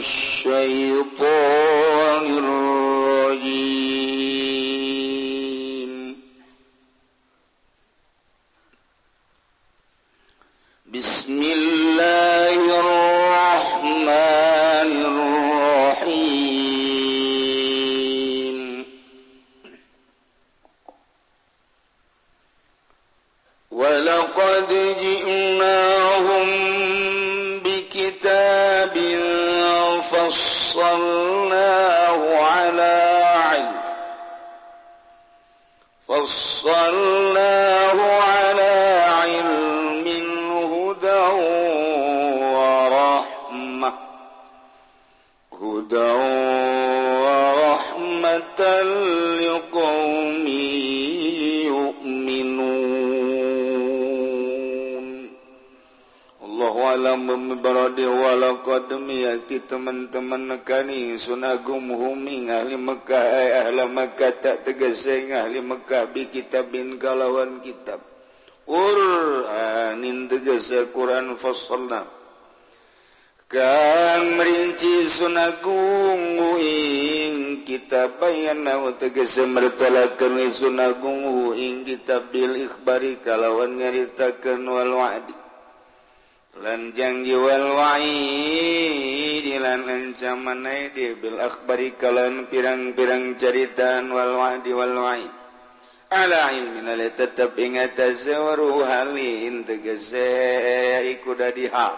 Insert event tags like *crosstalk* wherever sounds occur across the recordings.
الشيطان ahli Mekkah bi kitab bin kalawan kitab. Quranin ah, tegese Quran fasalna Kan merinci sunagungu ing kitab bayana tegese mertalakan sunagungu ing kitab bil ikhbari kalawan nyaritakan wal wa'di. Lan janji wal wa'id lan ancaman aidi bil akhbari kalan pirang-pirang caritaan wal wa'di wal wa'id tetap ingat hallin tegese iku udah diha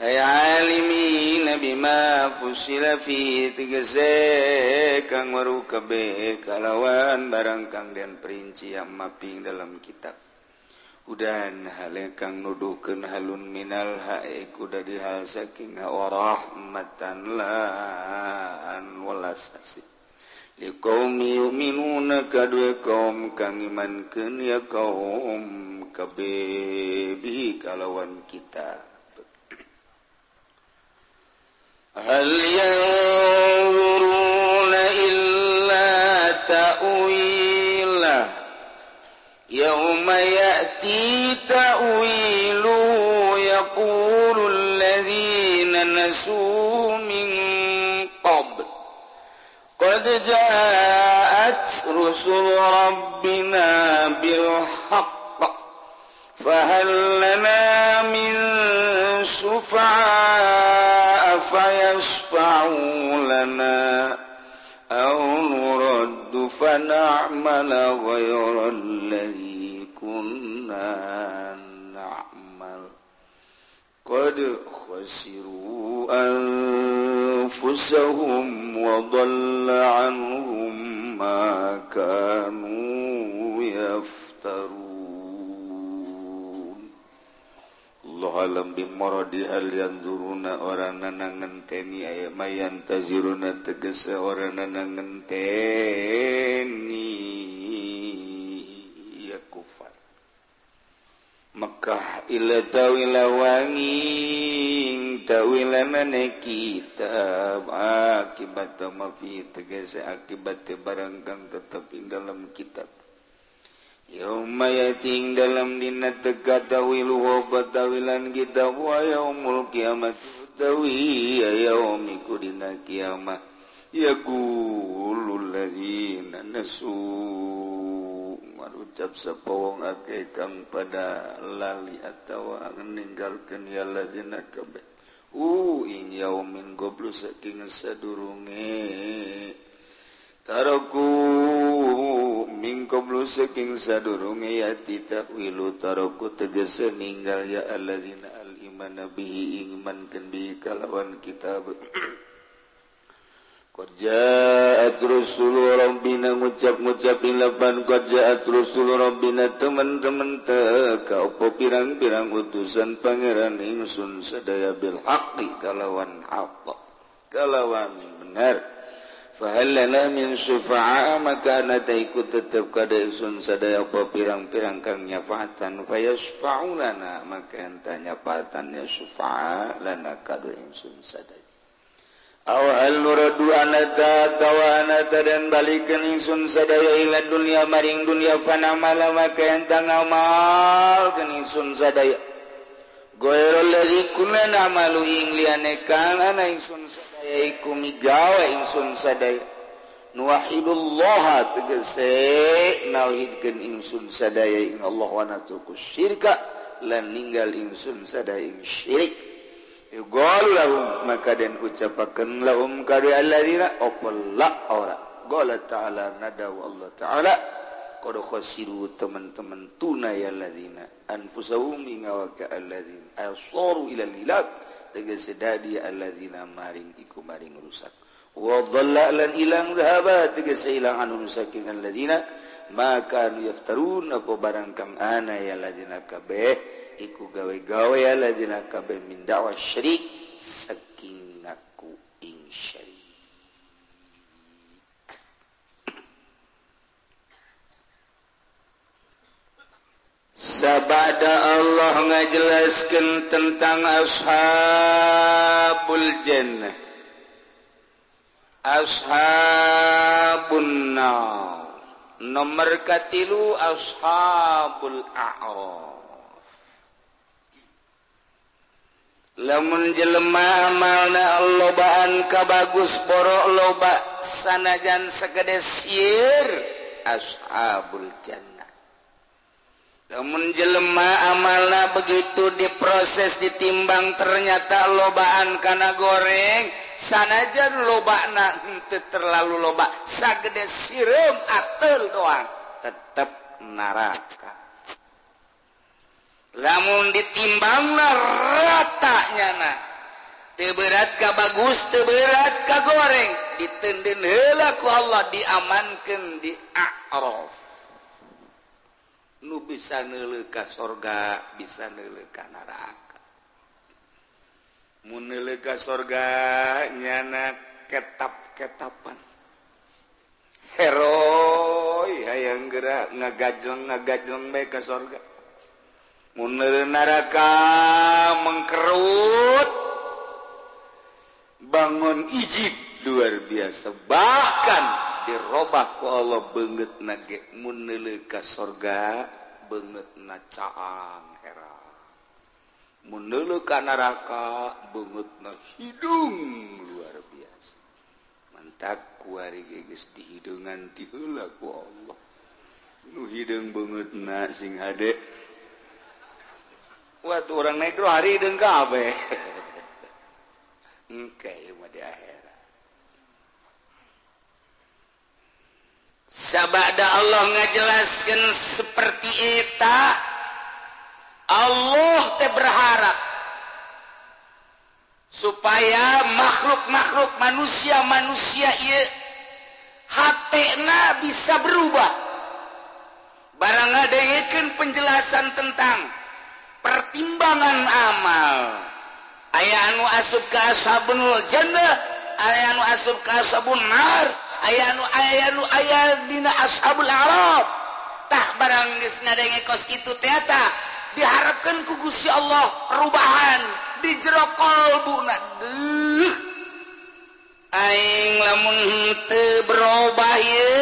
alimi nabi ma fusila fi tegese kang waru kangbe kalawan barang kang dan perinci yang mapping dalam kitab. Udan hal kang nuduhken halun minal haku dari hal saking warahmatanlah an walasasi kaum yuminun kadue kaum kangiman kenia kaum kabebi kalawan kita. Hal yanzuruna illa ta'wila yawma ya'ti ta'wilu yaqulu alladhina nasu min قد جاءت رسل ربنا بالحق فهل لنا من شفعاء فيشفعوا لنا أو نرد فنعمل غير الذي كنا na'mal qad khasiru anfusahum أنفسهم وضل عنهم ما كانوا يفترون. الله alam bimaradi hal yanzuruna orang nanangenteni aya mayantaziruna tegese orang nanangenteni Mekkah ila tawilawangi tawila mana kitab akibat mafi tegese akibat barangkang tetap ing dalam kitab. Yauma yating dalam dina tega tawilu hoba tawilan kita wa yaumul kiamat tawi ya yaumiku dina kiamat. Yaqulul ladzina nasu. marucap sepowong ake kang pada lali atawa meninggalkan ya ladina kabe. uh ing yaumin goblu saking sadurunge. Taraku min goblu saking sadurunge ya tita wilu. Taraku tegese ninggal ya alladzina al iman bihi ingman kan bi kalawan kitab. *clears throat* Korjaat Rasul Rabbina ngucap-ngucapin lapan. Korjaat Rasul Rabbina teman-teman teka. Opo pirang-pirang utusan pangeran ingsun Sedaya bilhaqi kalawan haqqa Kalawan benar. Fahalana min syufa'a maka anata ikut tetap kada ingsun Sedaya opo pirang-pirang kang nyafatan Fayasfa'u lana. Maka anta nyafatan ya syufa'a lana kadu ingsun sadaya. Awalnurduanatawa dan balikin insun sadaya ila dunia maring dunia panamala maka yang tangal mal keningsun sadaya. Goerol lazi kuna namalu ing liane kang ana sadaya iku migawa insun sadaya. Nuwahidullah tegese nauhidkeun ingsun sadaya ing Allah wa natruku syirka lan ninggal ingsun sadaya ing syirik. maka dan ucapakan laum ta'ala Allah ta'ala qadkhasiru teman-teman tunai alladzina anfusahum ngawaka alladzina asaru ila lilak tegese dadi alladzina maring iku maring rusak. Wa dhalla lan ilang dhahaba tegese ilang anu rusakin alladzina maka yaftarun apa barang kang ana ya alladzina kabeh iku gawe-gawe ya lazinaakabeh mindawa Syrik saking ngaku ing Syrik Sabada Allah ngajelaskan tentang ashabul jannah. Ashabun nar. Nomor katilu ashabul a'raf. lemun jelemah amalna lobaan ka bagus poro loba sanajan segede sir ashabul jannah. Lamun jelemah amalna begitu diproses ditimbang ternyata lobaan kana goreng sanajan loba na terlalu loba sagede sirum atel doang tetap neraka lamun ditimbang ratanya na teberat ka bagus teberat ka goreng. Ditenden helaku Allah diamankan di a'raf. Nu bisa neleka sorga bisa neleka neraka. Mun neuleuh sorga nyana ketap-ketapan. Hero hayang gerak ngagajeng ngagajeng bae ka sorga. Naraka mengkerut. Bangun ijib luar biasa. Bahkan dirubahku Allah banget nage munka surga banget nacaang menulukan neraka banget nah hidung luar biasa. Mantap kuari guys di hidungan dihulaku Allah. Nu hidung banget nah sing hade Wah orang negro hari deng kabe. Oke, *laughs* ilmu di akhirat. Sabada Allah ngajelaskan seperti eta Allah teh berharap supaya makhluk-makhluk manusia-manusia ieu hatena bisa berubah. Barang ngadengekeun penjelasan tentang pertimbangan amal. Aya anu asub ka sabunul jannah aya anu asub ka sabun nar aya anu aya anu aya dina ashabul arab. Tah barang geus ngadenge kos kitu teh eta diharapkeun ku Gusti Allah perubahan di jero qalbuna deuh aing lamun teu berubah ye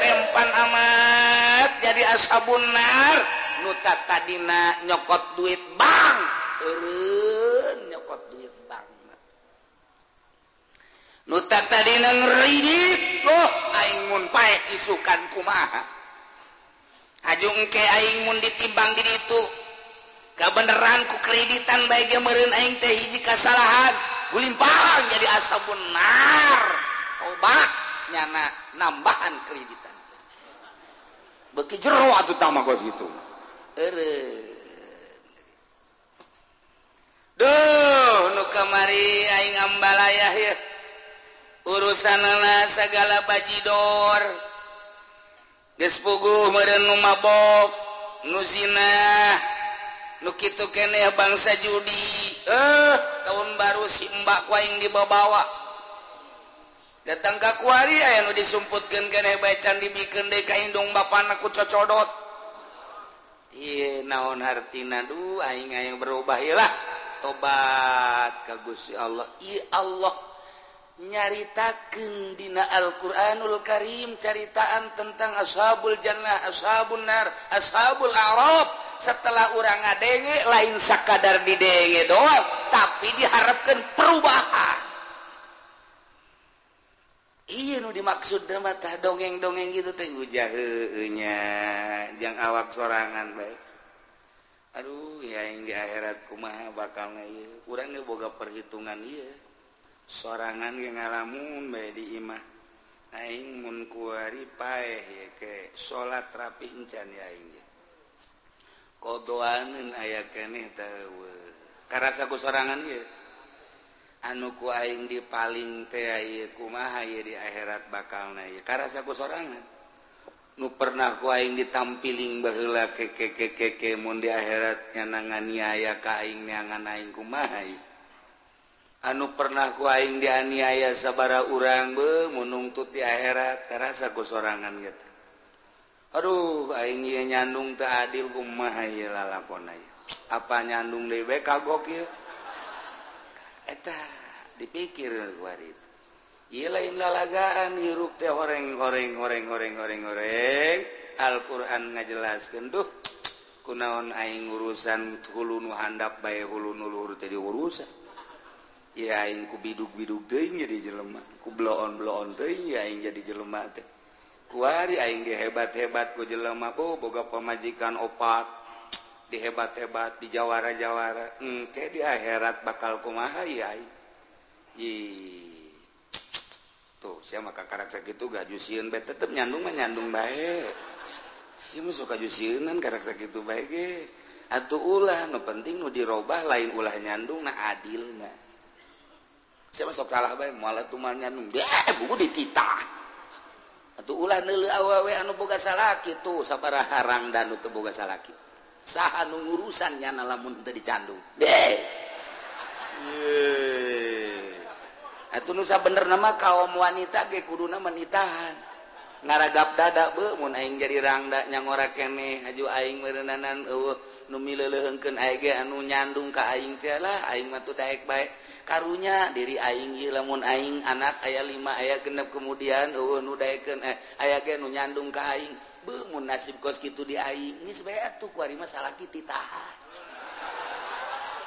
rempan amat jadi ashabun nar. nuta tadina nyokot duit Bang. Turun nyokot duit Bang. Nuta tadina ngeridit. Loh aing mun pae isukan kumaha. Ajung keingmun ditimbang di itu kebenaranku kreditan baik meing teh hiji kesalahan gulimpang jadi asa benar. Obat nyana nambahan kreditan. Beki jero atau tama gos itu Duh nu kamari aing ambalayah ya. Urusanana segala bajidor Geus puguh meureun nu mabok nu zina nu kitu keneh bangsa judi. Eh tahun baru si mbak ku aing dibawa datang ka kuari aya nu disumputkeun keneh bacan dibikeun deui ka indung bapana ku cocodot. naon hartinaduh aing yang berubahlah tobat kagusi Allah. I Allah. Nyaritakan dina Alquranul Karim caritaan tentang ashabul jannah ashabun nar ashabul arab. Setelah orang ngadenge lain sakadar didenge doang. Tapi diharapkan perubahan. Iya nu dimaksud mata dongeng-dongeng gitu teh ujahnya yang awak sorangan baik. Aduh ya yang di akhirat kumaha bakal iya. Urang ge boga perhitungan iya. Sorangan yang ngalamun baik di imah. Aing mun kuari paeh ya ke salat rapi encan ya aing Kodoanin Kodoaneun aya keneh teu. Karasa ku sorangan iya. anuku aing di paling kuma di akhirat bakal na karena aku sorangan. Nu pernah ku aing ditampiling bahula ke ke ke ke ke mun di akhirat nangan niaya aing niangan aing kumaha anu pernah ku aing dianiaya sabara urang be menungtut di akhirat karasa ku sorangan gitu. Aduh aing nyandung teu adil kumaha kumahai lalakon apa nyandung dewe kagok ya etah dipikir lain lalagaan hirup teh goreng goreng goreng goreng goreng goreng Alquran ngajelaskan duh kunaon aing urusan hulu nu handap bay hulu nuluhur jadi urusan ya aing ku biduk biduk teuing jadi jelema ku bloon bloon teuing ya aing jadi jelema teh. Kuari aing ge hebat hebat ku jelema oh boga pemajikan opat di hebat-hebat di Jawara-jawara Engke di akhirat bakal kumaha ya tuh saya maka karakter gitu gak jusian bae tetep nyandung mah nyandung baik sih suka jusianan karakter gitu baik ge. Atuh ulah no penting nu no dirobah lain ulah nyandung nah adil nah saya masuk salah baik malah tuh mah nyandung bae buku ditita. Atau ulah nelu awewe anu boga salaki tuh sabaraha harang dan nu boga salaki. saha nu urusannya na lamun teu dicandung. Atuh nusa bener nama kaum wanita ge kuduna menitahan. Ngaragap dada be mun aing jadi rangda nyangora keneh haju aing meureunanan eueuh nu mileuleheungkeun aing ge anu nyandung ka aing teh lah. Aing mah teu daek bae. Karunya diri aing ieu lamun aing anak aya lima aya genep kemudian eueuh nu daekeun eh aya ge nu nyandung ka aing. mu nasib kos gitu di aing ini sebenarnya tuh kuari masalah kita tahan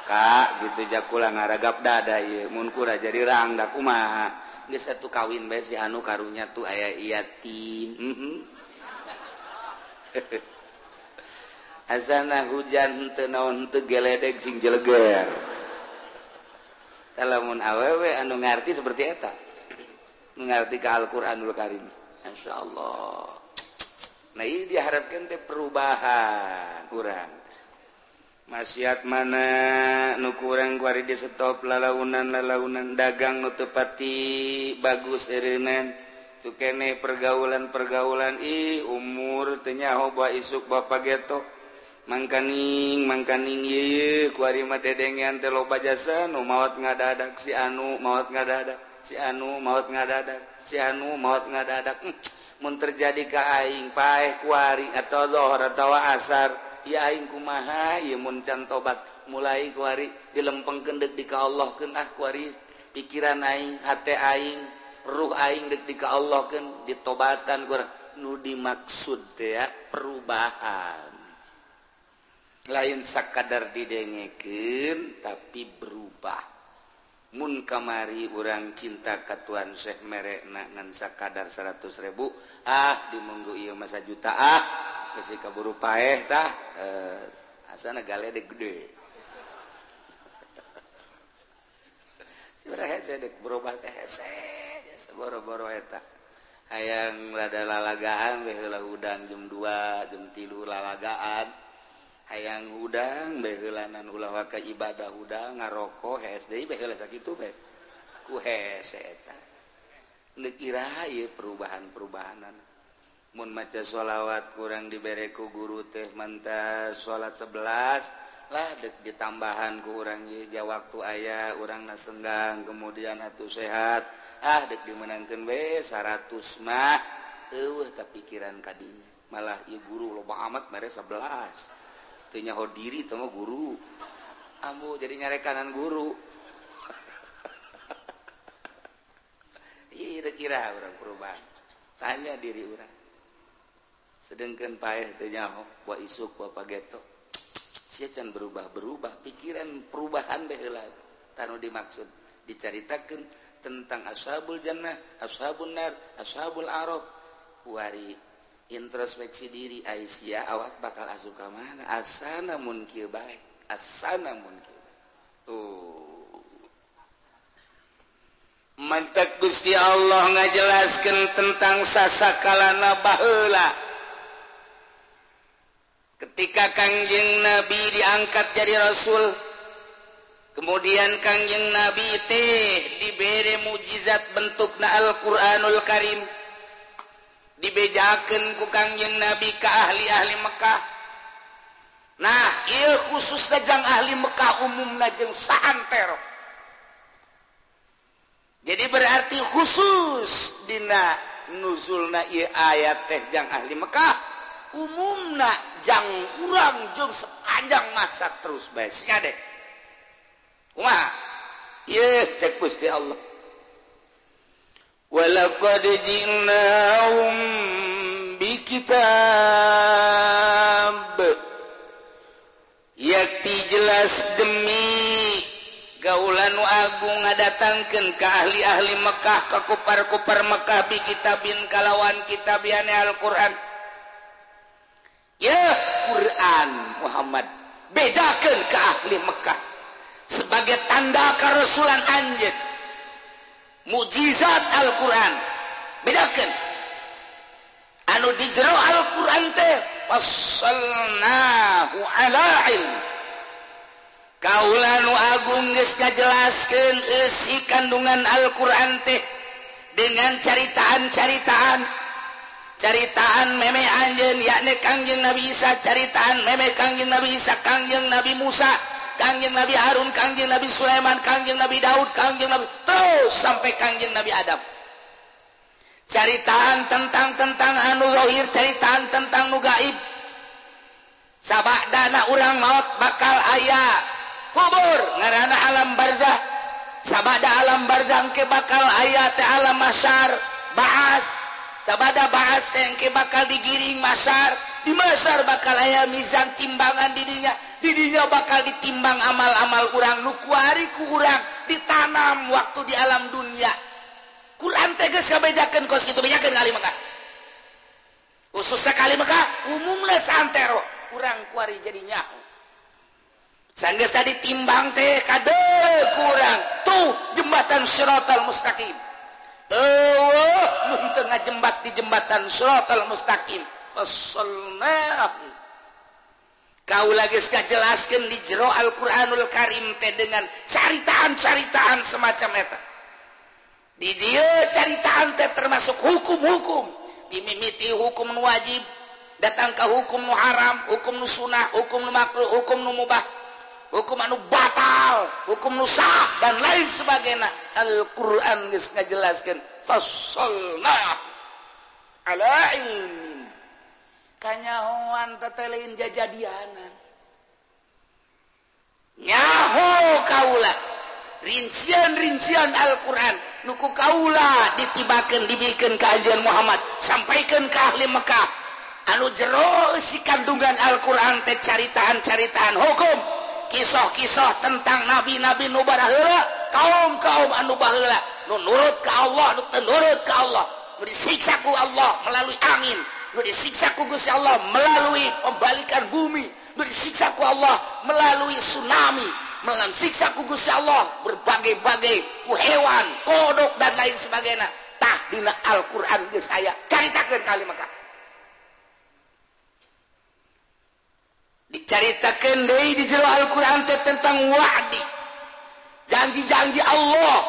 kak gitu jakula ngaragap dada iya munkura jadi rangda kumaha nggak satu kawin bae si anu karunya tuh ayah iya tim mhm. mm *laughs* -hmm. Asana hujan henteu naon henteu geledek sing jeleger. Talamun awewe anu ngarti seperti eta. Ngarti ka Al-Qur'anul Karim. Insyaallah. Nah ini diharapkan teh perubahan kurang maksiat mana nu kurang kuari di stop lalaunan lalaunan dagang nu tepati bagus irinan tu kene pergaulan pergaulan ih umur tenya hoba isuk bapak geto mangkaning mangkaning ye kuari mah dedengan teh loba jasa nu maot ngadadak si anu maot ngadadak si anu maot ngadadak si anu maot ngadadak. Hmm. mun terjadi ka aing paeh kuari atau zuhur atau asar ya aing kumaha ya mun can tobat. Mulai kuari dilempengkeun deuk di ka Allah keun ah kuari pikiran aing hate aing ruh aing deuk di ka Allah keun ditobatan kurang nu dimaksud ya perubahan. Lain sakadar didengekeun tapi berubah. Mun kamari urang cinta Katuan Syekh merek nangansa kadar 100.000 ah dimunggu ia masa juta ah. Besi kaburu paehtah eh, asana gale de gede. *laughs* Berubah teh boro-boro eta. Hayang rada lalagaan udang jam 2 jam tilu lalagaan hayang udang behelanan ulah ke ibadah hudang ngarokok SD perubahan-perubahanan. Mu maca sholawat kurang dibereku guru teh mantas salat 11lah dek ditambahan kurang ja waktu ayah orang nasenggang kemudian atuh sehat. Ah dek dimenangkan be 100 mah uh, tapi pikiran kadinya. Malah guru loba amat mere 11 nyaho diri temu guru. Ambu jadi nyare kanan guru *laughs* kira kira orang perubahan. Tanya diri orang. Sedangkan payah teh nyaho buat isuk wa pageto. Siacan berubah-berubah pikiran perubahan baheula tanu dimaksud diceritakan tentang ashabul jannah ashabun nar ashabul arab kuari introspeksi diri Aisyah awak bakal asup ka mana? Asana mun baik asana mun tuh. Mantak Gusti Allah ngajelaskan tentang sasakalana baheula. Ketika Kangjeng Nabi diangkat jadi rasul kemudian Kangjeng Nabi teh diberi mujizat bentukna Al-Qur'anul Karim. dibejaken ku Kangjeng Nabi ke ahli-ahli Mekkah nah il khusus sajang ahli Mekkah umum najeng saanter. Jadi berarti khusus dina nuzulna ieu ayat teh jang ahli Mekkah umumna jang urang jeung sepanjang masa terus bae. Deh. Cek Gusti Allah. ولقد جئناهم بكتاب. yakti jelas demi gaulan Agung ngadatangkan ke ahli-ahli Mekkah ke kupar-kupar Mekkah bi kitabin kalawan kitabiane Al-Qur'an. Ya Quran Muhammad bedakan ke ahli Mekkah sebagai tanda kerasulan anjing mukjizat Alquran. Bedakan. Anu di jero Alquran teh fassalnahu ala ilm. Kaula nu agung geus ngajelaskeun isi kandungan Alquran teh dengan caritaan-caritaan. Caritaan meme anjen yakni Kangjeng Nabi Isa caritaan meme Kangjeng Nabi Isa Kangjeng Nabi Musa. Kangjeng Nabi Harun, Kangjeng Nabi Sulaiman, Kangjeng Nabi Daud, Kangjeng Nabi terus sampai Kangjeng Nabi Adam. Caritaan tentang tentang anu zahir, caritaan tentang nu gaib. Sabak dana orang maut bakal ayah kubur ngarana alam barzah. Sabada alam barzah ke bakal ayah teh alam masyar bahas. Sabada bahas teh ke bakal digiring masyar. Di masyar bakal ayah mizan timbangan dirinya. didinya bakal ditimbang amal-amal urang. Nukuari ku urang. Ditanam waktu di alam dunia. Quran tegas kabejakan kos itu bejakan kali Mekah khusus sekali maka umumnya santero kurang kuari jadinya nyahu sanggesa ditimbang teh kade kurang tuh jembatan syaratal mustaqim. Ewa, muntengah jembat di jembatan Suratul mustaqim. Fasalnahu kau lagi gak jelaskan di jero Alquranul Karim teh dengan caritaan-caritaan semacam itu di dia caritaan teh termasuk hukum-hukum. Dimimiti hukum wajib datang ke hukum nu haram hukum nu sunnah hukum nu makruh hukum nu mubah hukum anu batal hukum nu sah dan lain sebagainya. Al-Quran geus ngajelaskeun fasolna ala ilmi kanyahoan tetelein jajadianan. Nyaho kaula. Rincian-rincian Al-Quran. Nuku kaula ditibakan dibikin keajian Muhammad. Sampaikan ke ahli Mekah. Anu jero si kandungan Al-Quran teh caritaan-caritaan hukum. Kisah-kisah tentang nabi-nabi nubarahla kaum-kaum anu bahla nurut ke Allah nu nurut ke Allah. Berisiksaku Allah melalui angin. disiksa kugus Allah melalui pembalikan bumi. Bersiksaku Allah melalui tsunami. Melan siksa kugus Allah berbagai-bagai ku hewan kodok dan lain sebagaitahtina Alquran saya. Ceritakan kali maka. Diceritakan dari di jero Alquran tentang wadi. Janji-janji Allah.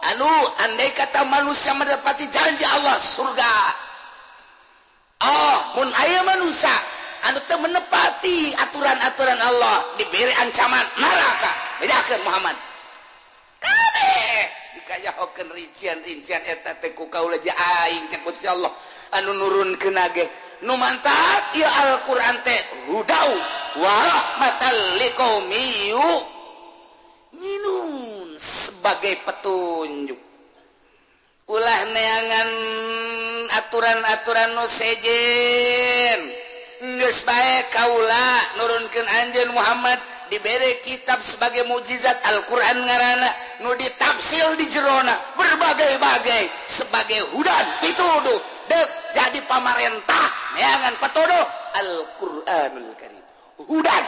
Anu andai kata manusia mendapati janji Allah surga. Oh Ohmun aya manusia. Anu menepati aturan-aturan Allah diberi ancaman neraka. Bedakan Muhammad. Dikayahokeun rincian-rincian eta teh ku kaula aing cek Gusti Allah. Anu nurunkeun ge nu mantap ieu Al-Qur'an teh hudau. Wa rahmatal liqaumi minun sebagai petunjuk. ulah neangan aturan-aturan nusejen geus bae kaula nurunkeun anjeun Muhammad diberi kitab sebagai mukjizat Al-Qur'an ngaranna nu ditafsir di jerona berbagai-bagai sebagai hudan pituduh. Dek jadi pamarentah neangan petuduh Al-Qur'anul Karim. Hudan.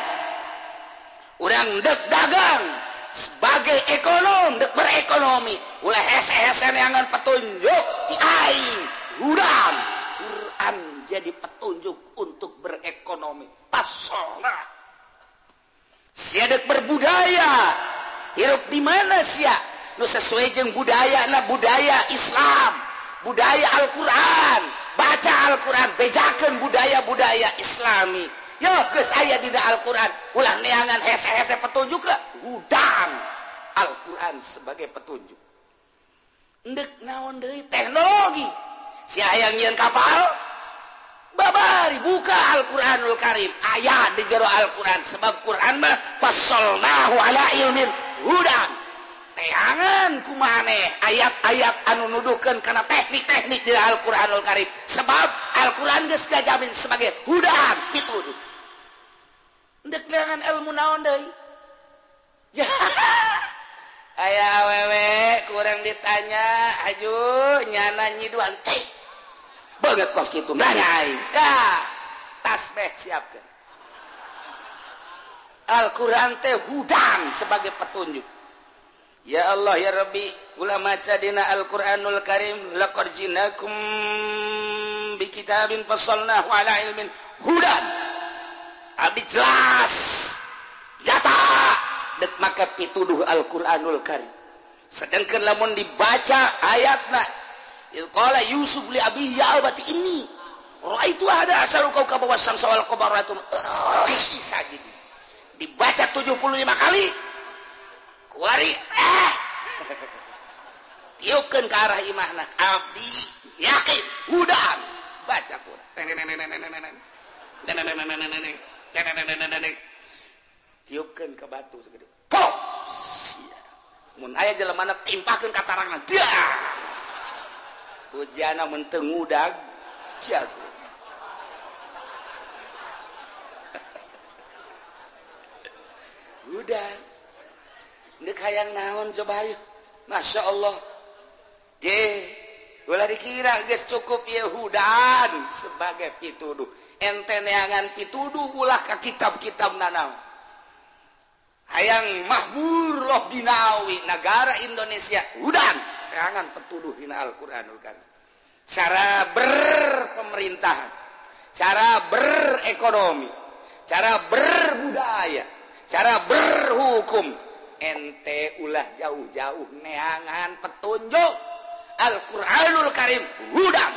Urang dek dagang sebagai ekonom dek berekonomi. ulah SSN angan petunjuk ti aing Quran Quran jadi petunjuk untuk berekonomi. Pasona siadak berbudaya. Hirup di mana sia? Nu sesuai jeung budaya na budaya Islam. Budaya Al-Qur'an. Baca Al-Qur'an. Bejakeun budaya-budaya Islami. Yo geus aya dina Al-Qur'an. Ulah neangan hese-hese petunjuk lah. Gudang Al-Qur'an sebagai petunjuk. Ndek naon deui teknologi. Si hayang nyian kapal babari buka Al-Qur'anul Karim ayat di jero Al-Qur'an sebab Qur'an mah fasalnahu ala ilmin hudan. Teangan kumane ayat-ayat anu nuduhkeun kana teknik-teknik di Al-Qur'anul Karim sebab Al-Qur'an geus dijamin sebagai hudan pituduh. Ndek dengan ilmu naon deui. *laughs* Ya. aya awewe kurang ditanya. Aju nyana nyiduan teh banget kos gitu nanya tas siapkan. Al-Quran teh hudang sebagai petunjuk. Ya Allah ya Rabbi ulama cadina Alquranul Karim laqad jinakum bi kitabin fasalnahu ala ilmin. Hudan abdi jelas. Nyata. Dek maka pituduh Al-Quranul Karim. Sedangkan lamun dibaca ayatna qala Yusuf li abihi ya abati ini itu ada asal kau kabawa samsa wal qabaratun sajid dibaca 75 kali kuari eh! *laughs* Tiupkeun ke arah imahna. Abdi yakin? Udah. Baca Quran tiupkeun ke batu segede mun aya jelema timpakeun katarangan dia Ujana mentengudag jago. Udah. Nek hayang naon coba ayo. Masya Allah. Ye. Ulah dikira guys cukup Yahudan sebagai pituduh. Ente neangan pituduh ulah ke kitab-kitab nanau. hayang mahmur loh dinawi negara Indonesia. Udan. Terangan petuduh dina Al-Quranul Karim. Cara berpemerintahan. Cara berekonomi. Cara berbudaya. Cara berhukum. Ente ulah jauh-jauh neangan petunjuk. Al-Quranul Karim. Udan.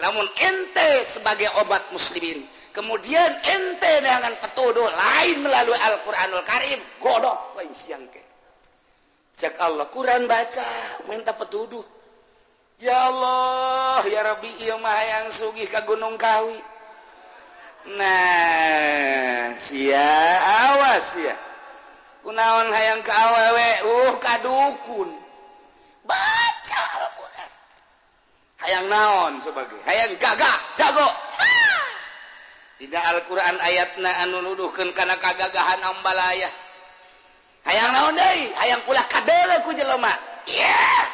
Namun ente sebagai obat muslimin kemudian ente dengan petuduh lain melalui Al-Quranul Karim. Godok siang ke cek Allah Quran baca minta petuduh ya Allah ya Rabbi iya yang sugih ke Gunung Kawi. Nah sia awas ya kunaon hayang ke awewe? Uh kadukun baca Al-Quran. Hayang naon sebagai? Hayang gagah jago. tidak Alquran ayatna anu nuduhkan karena kagagahan ambalaya hayang naon deui? Hayang ulah kadele ku jelema. Yeah.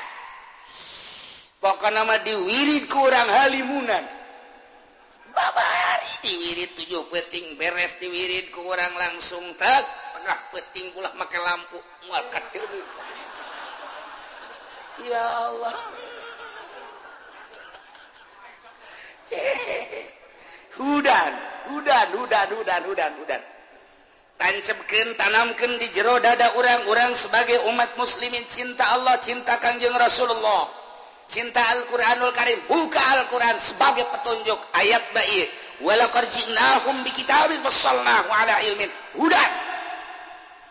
pokok mah diwirid ku urang halimunan. Babari diwirid tujuh peting beres diwirid ku urang langsung tak tengah peting ulah make lampu moal kadele. Ya Allah. Hudan. udan udan udan udan udan. Tancapkan tanamkan di jero dada orang-orang sebagai umat muslimin cinta Allah cinta kanjeng Rasulullah. Cinta Al-Quranul Karim buka Al-Quran sebagai petunjuk. Ayat baik walau karjinahum bi kitabin fassalnahu ala ilmin. Hudan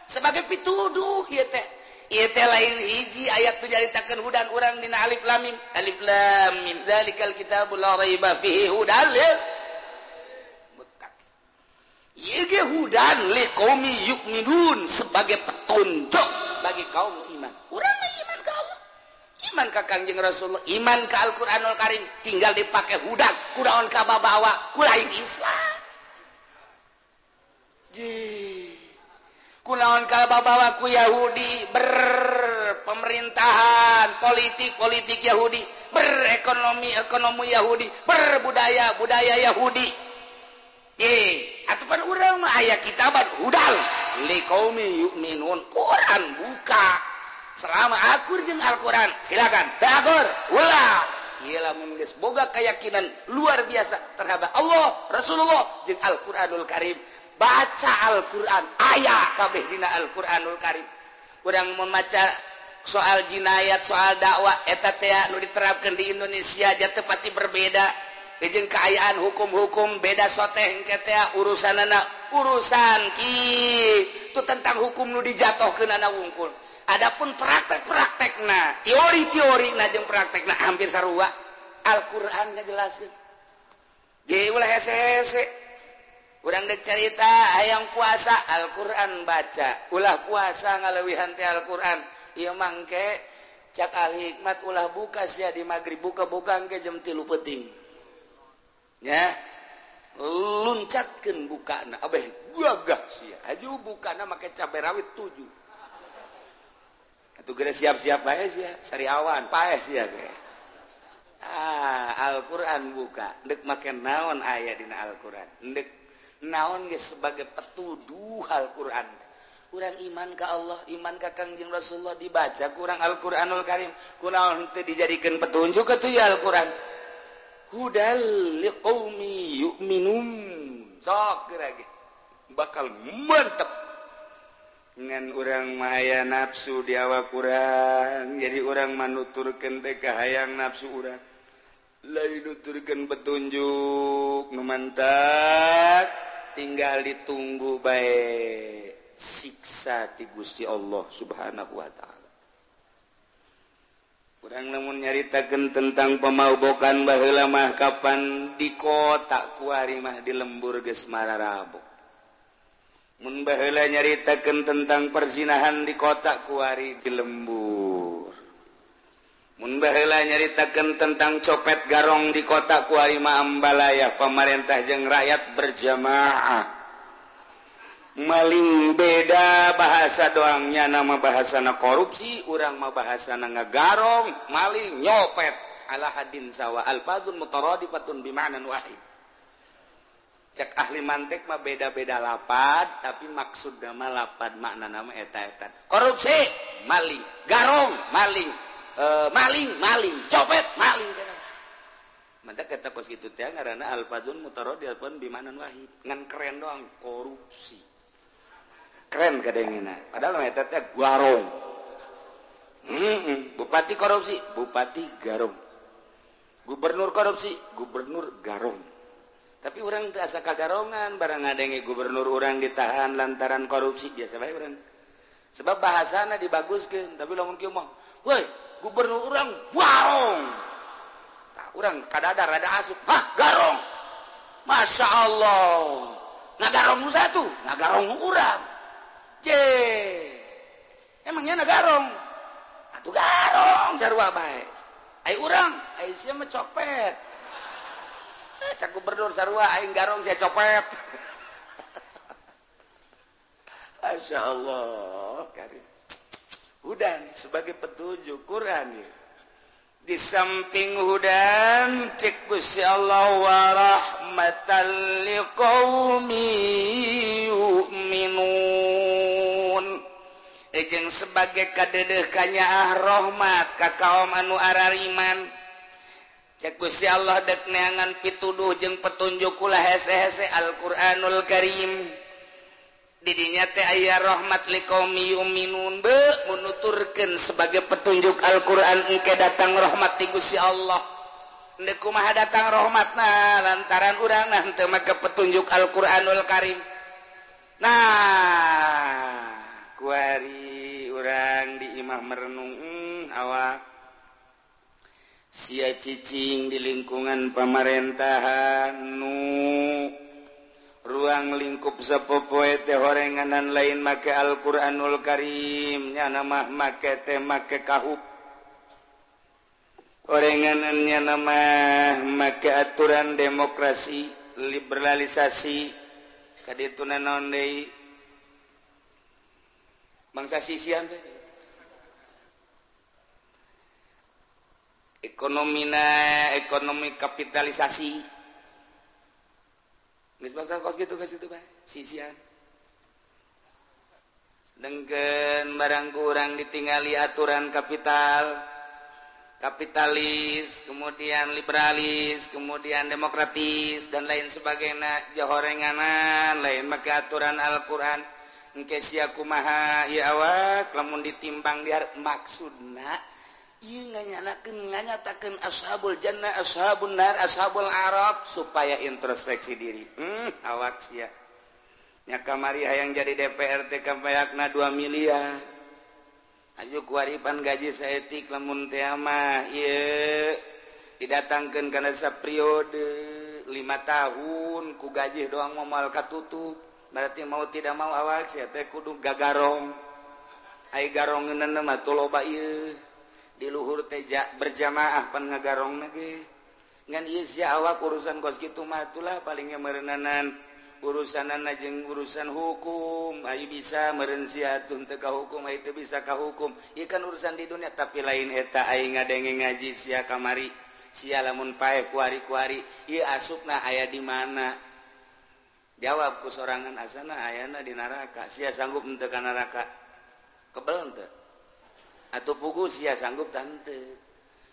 sebagai pituduh ya teh. Ia teh lain hiji ayat tu menjaritakan hudan orang dina alif lamim alif lamim zalikal kitabul la raiba fihi hudan lil hudan lekomi yukminun sebagai petunjuk bagi kaum iman. Urang iman ke Allah. Iman ke Kanjeng Rasulullah, iman ke Al-Qur'anul Karim tinggal dipakai hudan, kudaon ka bawa. kulain Islam. Ji. Kunaon ka babawa ku Yahudi ber pemerintahan, politik-politik Yahudi, berekonomi ekonomi Yahudi, berbudaya budaya Yahudi. Eh, atau ulama ayah kitaban hudal liqaumi yu'minun. Quran buka. Selama akur jeung Al-Qur'an silakan. Takur ulah ialah lamun boga keyakinan luar biasa terhadap Allah Rasulullah jeung Al-Qur'anul Karim. Baca Al-Qur'an ayah kabeh dina Al-Qur'anul Karim. Kurang membaca soal jinayat soal dakwah eta teh nu diterapkan di Indonesia aja tepati berbeda. dijeng keayaan hukum-hukum beda sotengketa urusan anak urusan Ki. Itu tentang hukum nu dijatuh ke nana wungkul. Adapun praktek-praktek nah teori-teori najeng praktek nah hampir sarua Alquran ngejelasin. Ulah kurang cerita ayam puasa Alquran baca. Ulah puasa ngalewihanti Alquran. Ia mangke cak al hikmat ulah buka ya di magrib buka bukan ke jam tilu peting ya. Loncatkan buka aju buka maka cabai rawit tujuh. Itu gede siap-siap sariawan ah, Alquran buka. Dek makan naon ayat di Alquran? Dek naon sebagai petuduh Alquran? Kurang iman ke Allah iman ke Kangjeng Rasulullah. Dibaca kurang Alquranul Karim. Kurang untuk dijadikan petunjuk ke ya Alquran? hudalmi minum sok bakal mantap dengan orang Maya nafsu di awak kurang jadi orang manuturkan TK hayang nafsu orang lain nuturkan petunjuk memantap tinggal ditunggu baik siksa ti Gusti Allah subhanahu wa ta'ala. kurang namun nyaritakan tentang pemaubokan bahla mahkapan di kota kuarimah di lembur Gesmara Rabu Munbahla nyaritakan tentang perzinahan di kota kuari di lembur. Munbahla nyaritakan tentang copet garong di kota kuari Maambalaya pemerintah jeng rakyat berjamaah. maling beda bahasa doangnya nama bahasana korupsi urang mah bahasana ngagarong maling nyopet. Ala hadin sawa alfadun mutaradifatun bima'nan wahid. Cek ahli mantek mah beda-beda lapad tapi maksud nama lapad makna nama eta eta korupsi maling. Garong maling. E, maling maling. Copet maling. Kena kata kos gitu teh ngaranna alfadun mutaradifatun bima'nan wahid. Ngan keren doang korupsi. keren kedengina padahal metetnya garong mm -mm. bupati korupsi bupati garong. Gubernur korupsi gubernur garong. Tapi orang tuh asa kagarongan barang ngadenge gubernur orang ditahan lantaran korupsi biasa baik orang sebab bahasana dibaguskan tapi lamun kieu mah woi gubernur orang garong tak orang kadada rada asup hah garong? Masya Allah. Ngagarong satu ngagarong urang. Je emangnya nagarong atuh garong sarua bae. Ai urang ai sia mah copet. Eh, cak gubernur sarua aing garong sia copet. *laughs* Masya Allah karim. Hudan sebagai petunjuk Quran ya. di samping hudan cek Gusti Allah wa rahmatan liqaumi yu'minun Ejeng sebagai kadedeh ah rahmat ka kaum anu arariman. Cekusi Allah dek neangan pituduh jeung petunjukkulah hese-hese Al-Quranul Karim. Didinya teh ayah rahmat liqaumiuminun be menuturkan sebagai petunjuk Al-Quran engke datang rahmat ti Gusti Allah. Ndek kumaha datang rahmatna? Lantaran urang nah teu make petunjuk Al-Qur'anul Karim. Nah kuari kurang di imah merenung hmm, awak. Sia cicing di lingkungan pemerintahan nu. Ruang lingkup sepopoe teh horenganan lain make Alquranul Karimnya nama make teh make kahub. Orenganannya nama make aturan demokrasi liberalisasi kaditunan non deui bangsa sisian ekonomi ekonomi kapitalisasi. Dengan barang kurang ditinggali aturan kapital kapitalis kemudian liberalis kemudian demokratis dan lain sebagainya. Johorenganan lain maka aturan Alquran ke siku maha awak lamun ditimbang biar maksudna nyatakan ashabul Jannah ashabunar ashabul Arab supaya introspeksi diri. Hmm, awak siapnya kamari yang jadi DPRT kampayakna 2 miliar. Aju kuaripan gaji sayatik lamun tema didatangkan karena sa periode lima tahun ku gaji doang memalka tutup berarti mau tidak mau awak kudu gagarong. Ai garong loba diluhur tejak berjamaah pan ngagarong ge ngan ieu sia awak urusan kos kitu mah tulah palingnya merenanan urusanan najeng urusan hukum. Ayu bisa merensiaun teka hukum itu bisakah hukum. Ikan urusan di dunia tapi lain eta nga denge ngaji si kamari. Sialamun pae kuari-kuari ia asupna aya di mana. jawabku sorangan asana ayana di neraka. Sia sanggup mentekan neraka. Kebel ente. Atau pugu sia sanggup tante.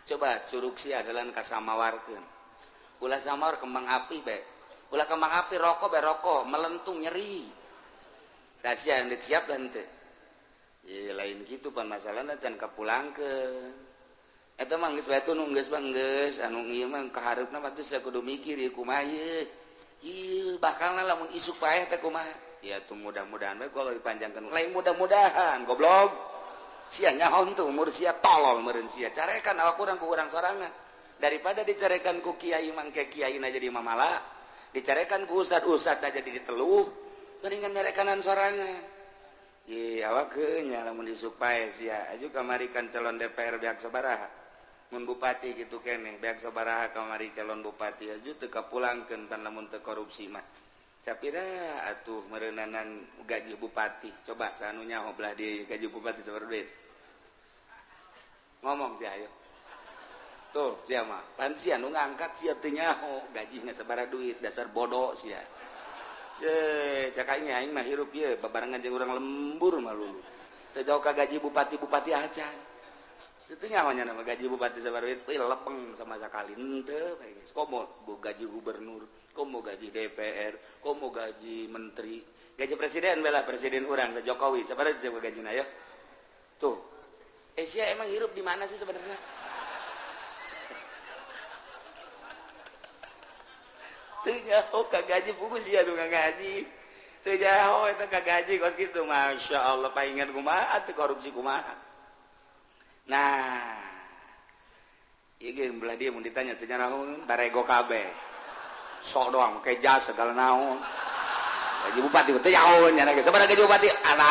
Coba curug sia adalah kasamawarkan ulah samar kembang api baik ulah kembang api rokok baik rokok. Melentung nyeri. Dah sia yang siap tante ya lain gitu pan masalahnya jangan kepulang ke. Itu manggis batu nunggis bangges anu iya mah keharapna batu saya kudu mikir ya kumaye bakal lamun isuk payah teh kumaha. Ya tuh mudah-mudahan kalau dipanjangkan. Lain mudah-mudahan goblok. Sia nyahon tuh umur sia tolol meureun sia. Carekan awak kurang ku urang sorangan. Daripada dicarekan ku kiai mangke kiai na jadi mamala dicarekan ku usat usat aja di teluh mendingan nyarekanan sorangan. Iya, awak ke nyala disupai disuk paeh sia. Aju kamarikan calon DPR biak sabaraha. Bupati gitu kening beak sabaraha kamari calon Bupati aju teka pulangkan pan lamun teu korupsi mah. Capira atuh merenanan gaji Bupati? Coba sanunya belah di gaji Bupati sabar duit. Ngomong sih ayo. Tuh sia mah pan sia nu ngangkat sia teu nyaho gajinya sabaraha duit dasar bodoh sia. Ye cakainya aing mah hirup ye babarengan jeung urang lembur mah lulu teu gaji Bupati-bupati acan itu nyawanya nama gaji bupati sabar itu lepeng sama sekali ente gitu. kok mau gaji gubernur kok mau gaji DPR kok mau gaji menteri? Gaji presiden bela presiden orang ke Jokowi. Sabar aja gaji naya tuh. Asia emang hirup di mana sih sebenarnya? Tuh jauh kagaji bungkus ya dong gaji. Tuh nyaho itu kagaji kos gitu. Masya Allah palingan kumaha atau korupsi kumaha? nah dia ditanya go kabeh. Sok doang pakai jas segala naon. Gaji bupati teh gaji bupati ada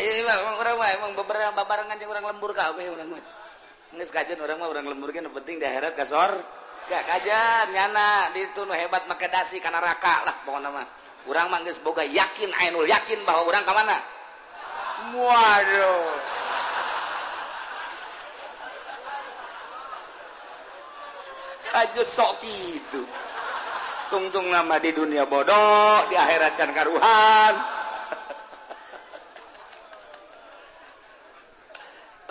*laughs* orang emang beberapa barengan yang orang lembur KB orang kajian orang orang lembur ge penting di akhirat kasor. Gak kajian nyana ditu nu hebat maka dasi karena raka lah pokona mah. orang manggis boga yakin Ainul yakin bahwa orang ke mana? Waduh. Aja sok itu tungtung nama di dunia bodoh di akhirat can karuhan. *laughs*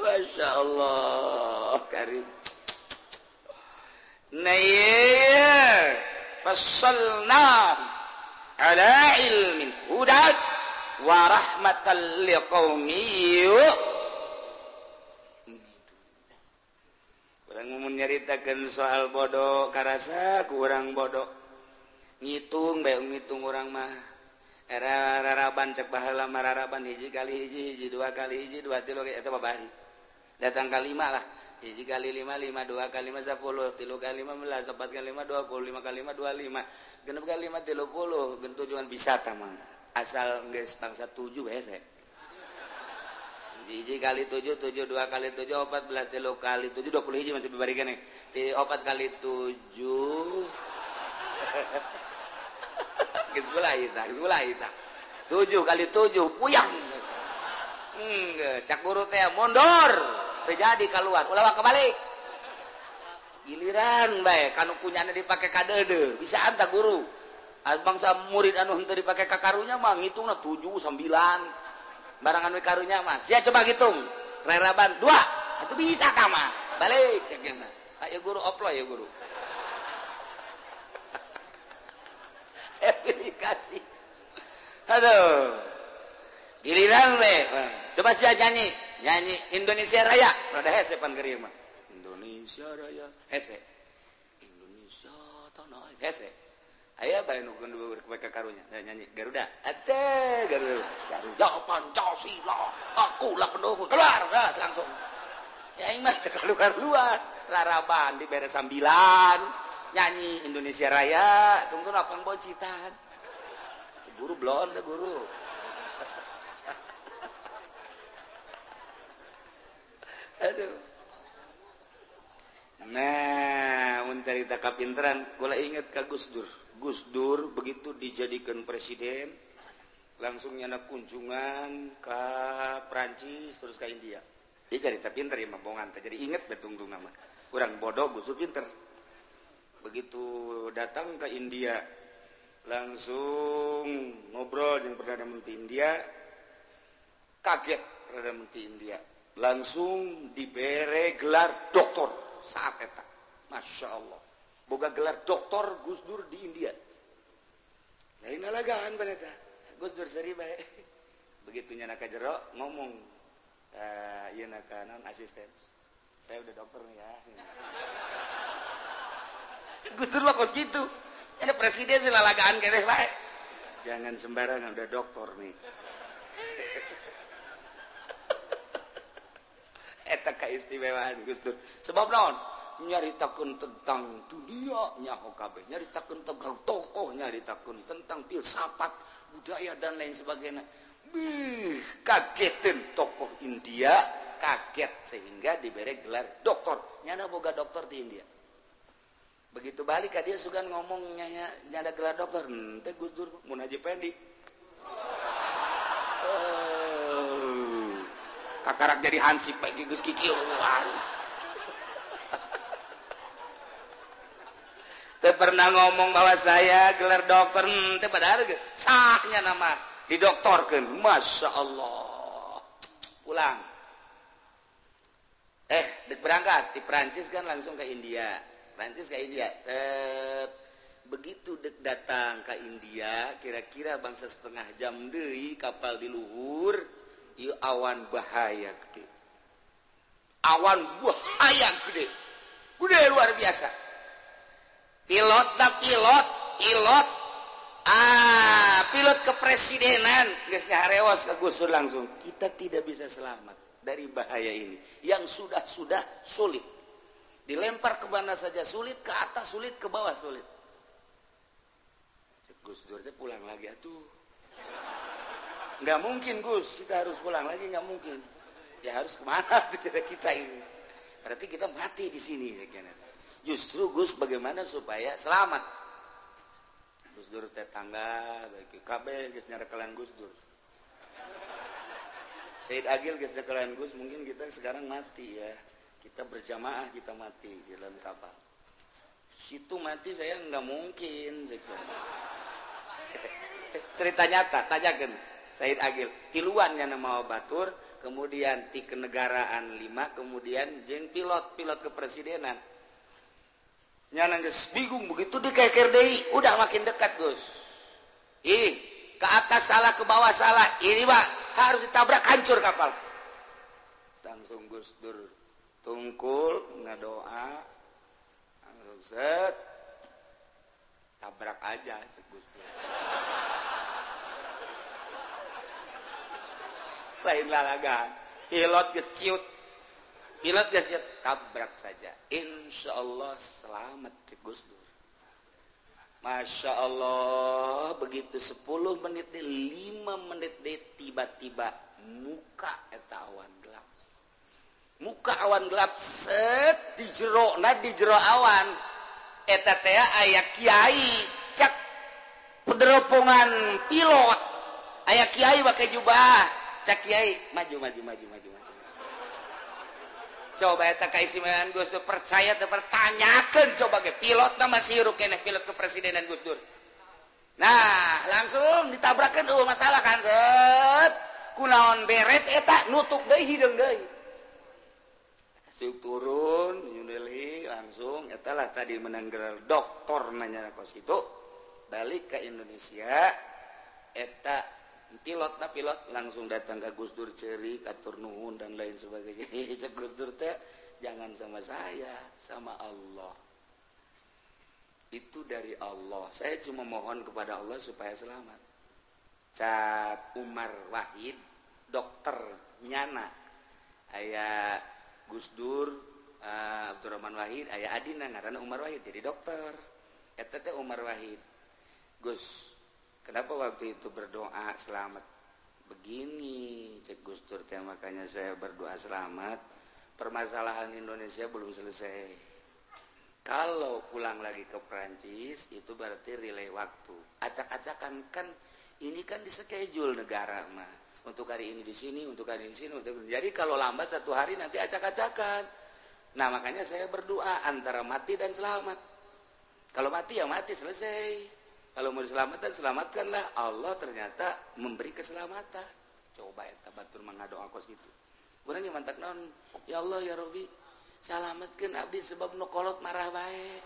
Masya Allah Karim. Nah iya. Fasalna ala ilmin hudad wa rahmatan liqaumi Kurang mau nyaritakan soal bodoh karasa kurang bodoh ngitung baik ngitung orang mah. Era raraban cek bahala mararaban hiji kali hiji hiji dua kali hiji dua tilu eta babari. Datang kalima lah. hiji kali lima lima dua kali lima sepuluh tilu kali lima belas empat kali lima dua puluh lima kali lima dua lima genep kali lima tilu puluh gen tujuan bisa tamang asal nggak setangsa tujuh ya saya hiji kali tujuh tujuh dua kali tujuh empat belas tilu kali tujuh dua puluh hiji masih berbarikan nih ti empat kali tujuh *laughs* Gisbula hita, gisbula hita. Tujuh kali tujuh, puyang. Hmm, cak guru teh mondor. terjadi keluar ulama kebalik. Giliran baik kan punyanya dipakai kadede. Bisa anta guru? Bangsa murid anu henteu dipakai kakarunya mah ngitungna 7 9 barang anu karunya mah. Sia coba hitung reraban 2 itu bisa ka mah. Balik kagena ayo ah, guru oplo ya guru. *laughs* Aplikasi. Aduh. Giliran we coba sia nyanyi nyanyi Indonesia Raya. Rada hese pangerima Indonesia Raya. Hese. Indonesia tanah hese. Ayah bae nu kendu mereka karunya? Nah, nyanyi. Garuda. Ate Garuda. Garuda Pancasila. Aku lah pendukung. Keluar gas langsung. Ya ini mah *laughs* keluar. Luar laraban di beres sambilan. Nyanyi Indonesia Raya. Tunggu apa bocitan guru blonde guru. Aduh. Nah, mencerita kapinteran, gue ingat ke Gus Dur. Gus Dur begitu dijadikan presiden, langsung nyana kunjungan ke Prancis terus ke India. Dia cerita pinter ya mabongan, jadi inget betung-tung nama. Kurang bodoh Gus Dur pinter. Begitu datang ke India, langsung ngobrol dengan Perdana Menteri India, kaget Perdana Menteri India langsung diberi gelar doktor. Saat eta. Masya Allah. Boga gelar doktor Gus Dur di India. Lain alagaan peneta Gus Dur seri baik *laughs* begitu nyana jero ngomong. Uh, iya nakanan asisten. Saya udah dokter nih ya. *laughs* Gus Dur kos gitu. Ada presiden sih lalagaan kene baik jangan sembarangan udah dokter nih eta keistimewaan Gustur sebab naon? Nyaritakan tentang dunia nyaho kabeh nyaritakan tentang tokoh nyaritakan tentang filsafat budaya dan lain sebagainya. Bih, kagetin tokoh India kaget sehingga diberi gelar doktor. Nyana boga doktor di India. Begitu balik dia sugan ngomongnya nyada gelar doktor. Ente Gustur mau Haji Pendi. Kakarak jadi hansip bagi Gus Kiki pernah ngomong bahwa saya gelar dokter ente pada sahnya nama didoktorkan masya Allah. Pulang. Eh dek berangkat di Prancis kan langsung ke India. Prancis ke India. Eh, begitu dek datang ke India kira-kira bangsa setengah jam deh kapal di luhur yuk awan bahaya gede. Awan bahaya gede. Gede luar biasa. Pilot tak pilot pilot. Ah pilot kepresidenan. Guys harewas kegusur langsung. Kita tidak bisa selamat dari bahaya ini. Yang sudah sudah sulit. Dilempar ke mana saja sulit ke atas sulit ke bawah sulit. Gus Dur pulang lagi atuh nggak mungkin Gus. Kita harus pulang lagi nggak mungkin. Ya harus ke mana *laughs* tuh kita ini? Berarti kita mati di sini ya justru Gus bagaimana supaya selamat? Gus Dur tetangga bagi KB Gus nyarekalan Gus Dur. Said Agil Gus nyarekalan Gus mungkin kita sekarang mati ya. Kita berjamaah kita mati di dalam kapal. Situ mati saya nggak mungkin *laughs* cerita nyata tanyakan Said Agil. Tiluannya nama Batur kemudian ti kenegaraan lima kemudian jeng pilot pilot kepresidenan. Bingung begitu di udah makin dekat Gus. Ih ke atas salah ke bawah salah ini Pak harus ditabrak hancur kapal. Langsung Gus Dur tungkul ngadoa set tabrak aja Gus Dur lain lalagan pilot geus ciut. Pilot gesiut tabrak saja. Insya Allah selamat ke Gus Dur. Masya Allah begitu 10 menit di 5 menit di tiba-tiba muka eta awan gelap. Muka awan gelap set di jero nah di jero awan. Eta teh aya kiai cak pederopongan pilot. Aya kiai pakai jubah. Cak Kyai maju maju maju maju maju. Coba Gus percaya pertanyakan. Coba ke pilot nama sirup kene pilot kepresidenan Gus Dur. Nah langsung ditabrakan. Dulu masalah kan set. Kunaon beres eta nutup deh hidung deh turun New Delhi langsung etalah tadi menanggal dokter nanya kos itu. Balik ke Indonesia eta pilot nah pilot. Langsung datang ke Gusdur Ceri Katur Nuhun dan lain sebagainya. *laughs* Gusdur teh jangan sama saya sama Allah. Itu dari Allah. Saya cuma mohon kepada Allah supaya selamat. Cat Umar Wahid dokter nyana. Ayah Gusdur uh, eh, Abdurrahman Wahid ayah Adina karena Umar Wahid jadi dokter. Eta teh Umar Wahid. Gus Kenapa waktu itu berdoa selamat? Begini cek Gus Dur teh makanya saya berdoa selamat. Permasalahan Indonesia belum selesai. Kalau pulang lagi ke Prancis itu berarti relay waktu. Acak-acakan kan ini kan di schedule negara mah untuk hari ini di sini untuk hari ini di sini untuk jadi kalau lambat satu hari nanti acak-acakan. Nah makanya saya berdoa antara mati dan selamat. Kalau mati ya mati selesai kalau mau diselamatkan selamatkanlah. Allah ternyata memberi keselamatan. Coba ya tabatur mengadoa kos gitu. Kurang yang mantak non ya Allah ya Robi selamatkan abdi sebab nukolot marah baik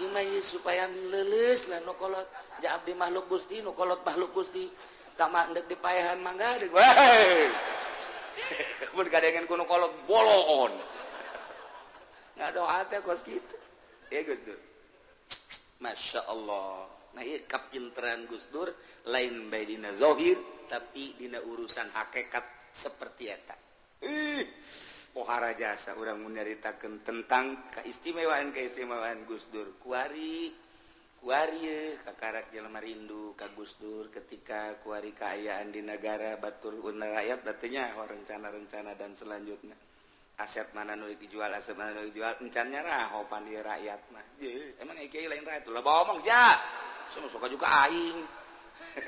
imai supaya leles lah nukolot ya abdi makhluk gusti nukolot makhluk gusti. Tak mandek di payahan mangga dek wah *laughs* mun kadengan kuno kolot bolon. Ngadoa teh kos gitu. Ya Gus Dur. Masya Allah nah kapinteran Gusdur lain Baydina Zohir tapi Dina urusan hakekat seperti tak eh pohara jasa orang menderitakan tentang keistimewaan keistimewaan Gus Dur. Kuari kuari kakarak jelma rindu Gus Dur ketika kuari keayaan di negara batur unna rakyat batunya rencana-rencana dan selanjutnya. aset mana nu dijual aset mana nu dijual encannya rahopan di rakyat mah. Emang ya lain rakyat lah bohong sih semua suka juga aing.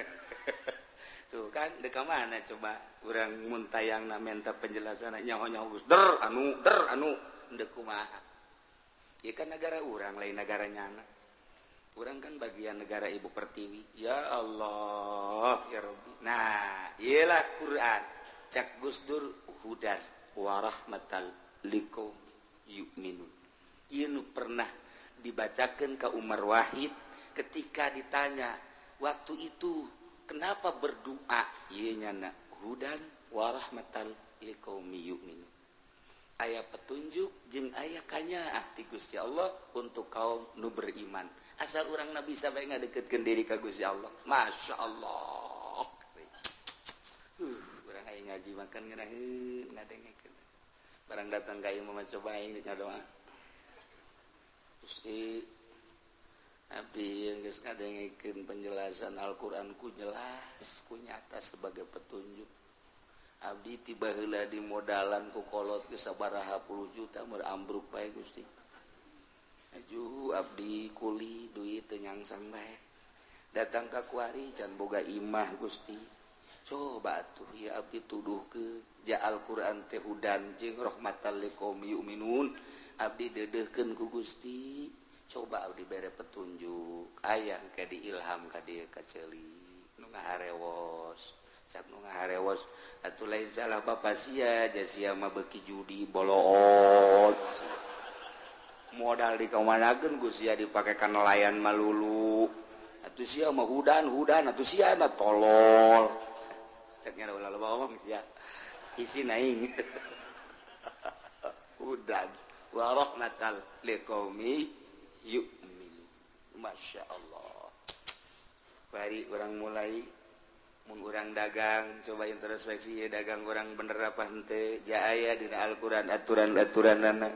*laughs* Tuh kan deka mana coba? Kurang muntayang na menta penjelasan nyaho nyaho gus der anu der anu. Dekumaha ya kan negara orang lain negaranya anak orang kan bagian negara ibu pertiwi. Ya Allah ya Rabbi. Nah iyalah Quran. Cak Gus Dur hudan warahmatan likum yukminun Inu pernah dibacakan ke Umar Wahid ketika ditanya waktu itu kenapa berdoa? Ieu nak hudan warahmatal liqaumi yukminun aya petunjuk jeung aya kanyaah ti Gusti Allah untuk kaum nu beriman. Asal orang nabi sampai ngadeketkeun diri ka Gusti Allah. Masya Allah. Uh, ngaji makan barang datang kayu ini doa Gusti Abi yang geus ngadengekeun penjelasan Al-Qur'an ku jelas ku nyata sebagai petunjuk. Abdi tiba heula di modalan ku kolot ke sabaraha puluh juta meur ambruk bae Gusti. Aju abdi kuli duit teu nyangsang bae. Datang ka kuari can boga imah Gusti. coba tuh ya Abdi tuduh ke ja Alquran tehudan hudan jeung Abdi dedehkeun ku Gusti. Coba Abdi bere petunjuk ayaah ke diilham ka dieu kaceli nu ngaharewos sak nu ngaharewos. Atuh lain salah bapa sia jasia beki judi boloot modal di kemanagen Gusti dipake ka nelayan malulu atuh si mau hudan hudan atuh sia mah tolol. ceknya ulah loba omong sia isi naing. *laughs* Udan. Wa rahmatal liqaumi yu'minu. Masya Allah. Bari orang mulai mengurang dagang coba introspeksi ya dagang orang bener apa hente jaya di Al-Quran aturan-aturan nana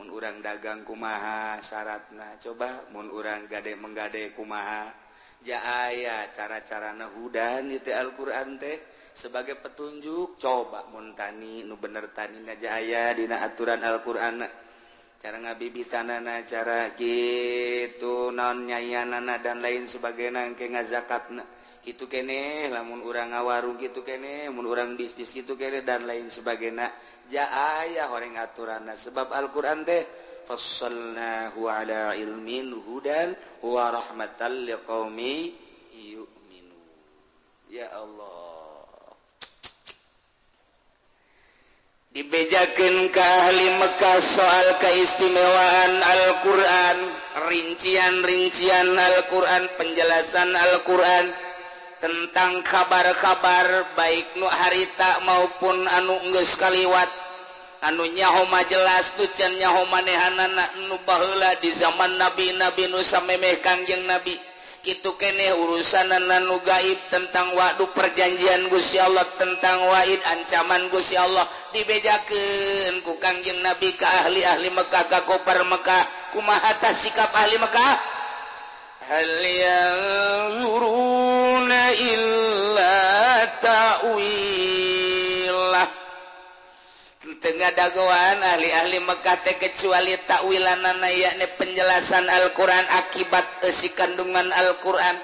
mengurang dagang kumaha syaratna. Coba mengurang gade menggade kumaha. jaaya cara-cara nahudan itu Alquran teh sebagai petunjuk coba montani nu bener tani najaya dina aturan Alquran cara ngabibi tanana cara gitu non nyayanana dan lain sebagai nangke nga ngazakat gitu kene lamun orang ngawarung gitu kene mun orang bisnis gitu kene dan lain sebagai jaaya orang aturan sebab Alquran teh fassalnahu ala ilmin hudan wa rahmatan liqaumi yu'minu. Ya Allah. Dibejakeun ka ahli Mekah soal keistimewaan Al-Qur'an, rincian-rincian Al-Qur'an, penjelasan Al-Qur'an tentang kabar-kabar baik nu harita maupun anu geus kaliwat anunyahoma jelas tucannya homanehananaknubala di zaman nabi. Nabi Nusa memeh Kangjeng nabi. Gitu kene urusan nanu gaib tentang waktu perjanjian Gusya Allah tentang waid ancaman Gusya Allah. Dibejaken ku Kangjeng nabi ke ahli-ahli Mekkah ka koper Mekkah kumahata sikap ahli Mekkah hal yang illa تأويل tengah dagoan ahli-ahli Mekate kecuali takwilanan yakni penjelasan Alquran akibat esi kandungan Alquran.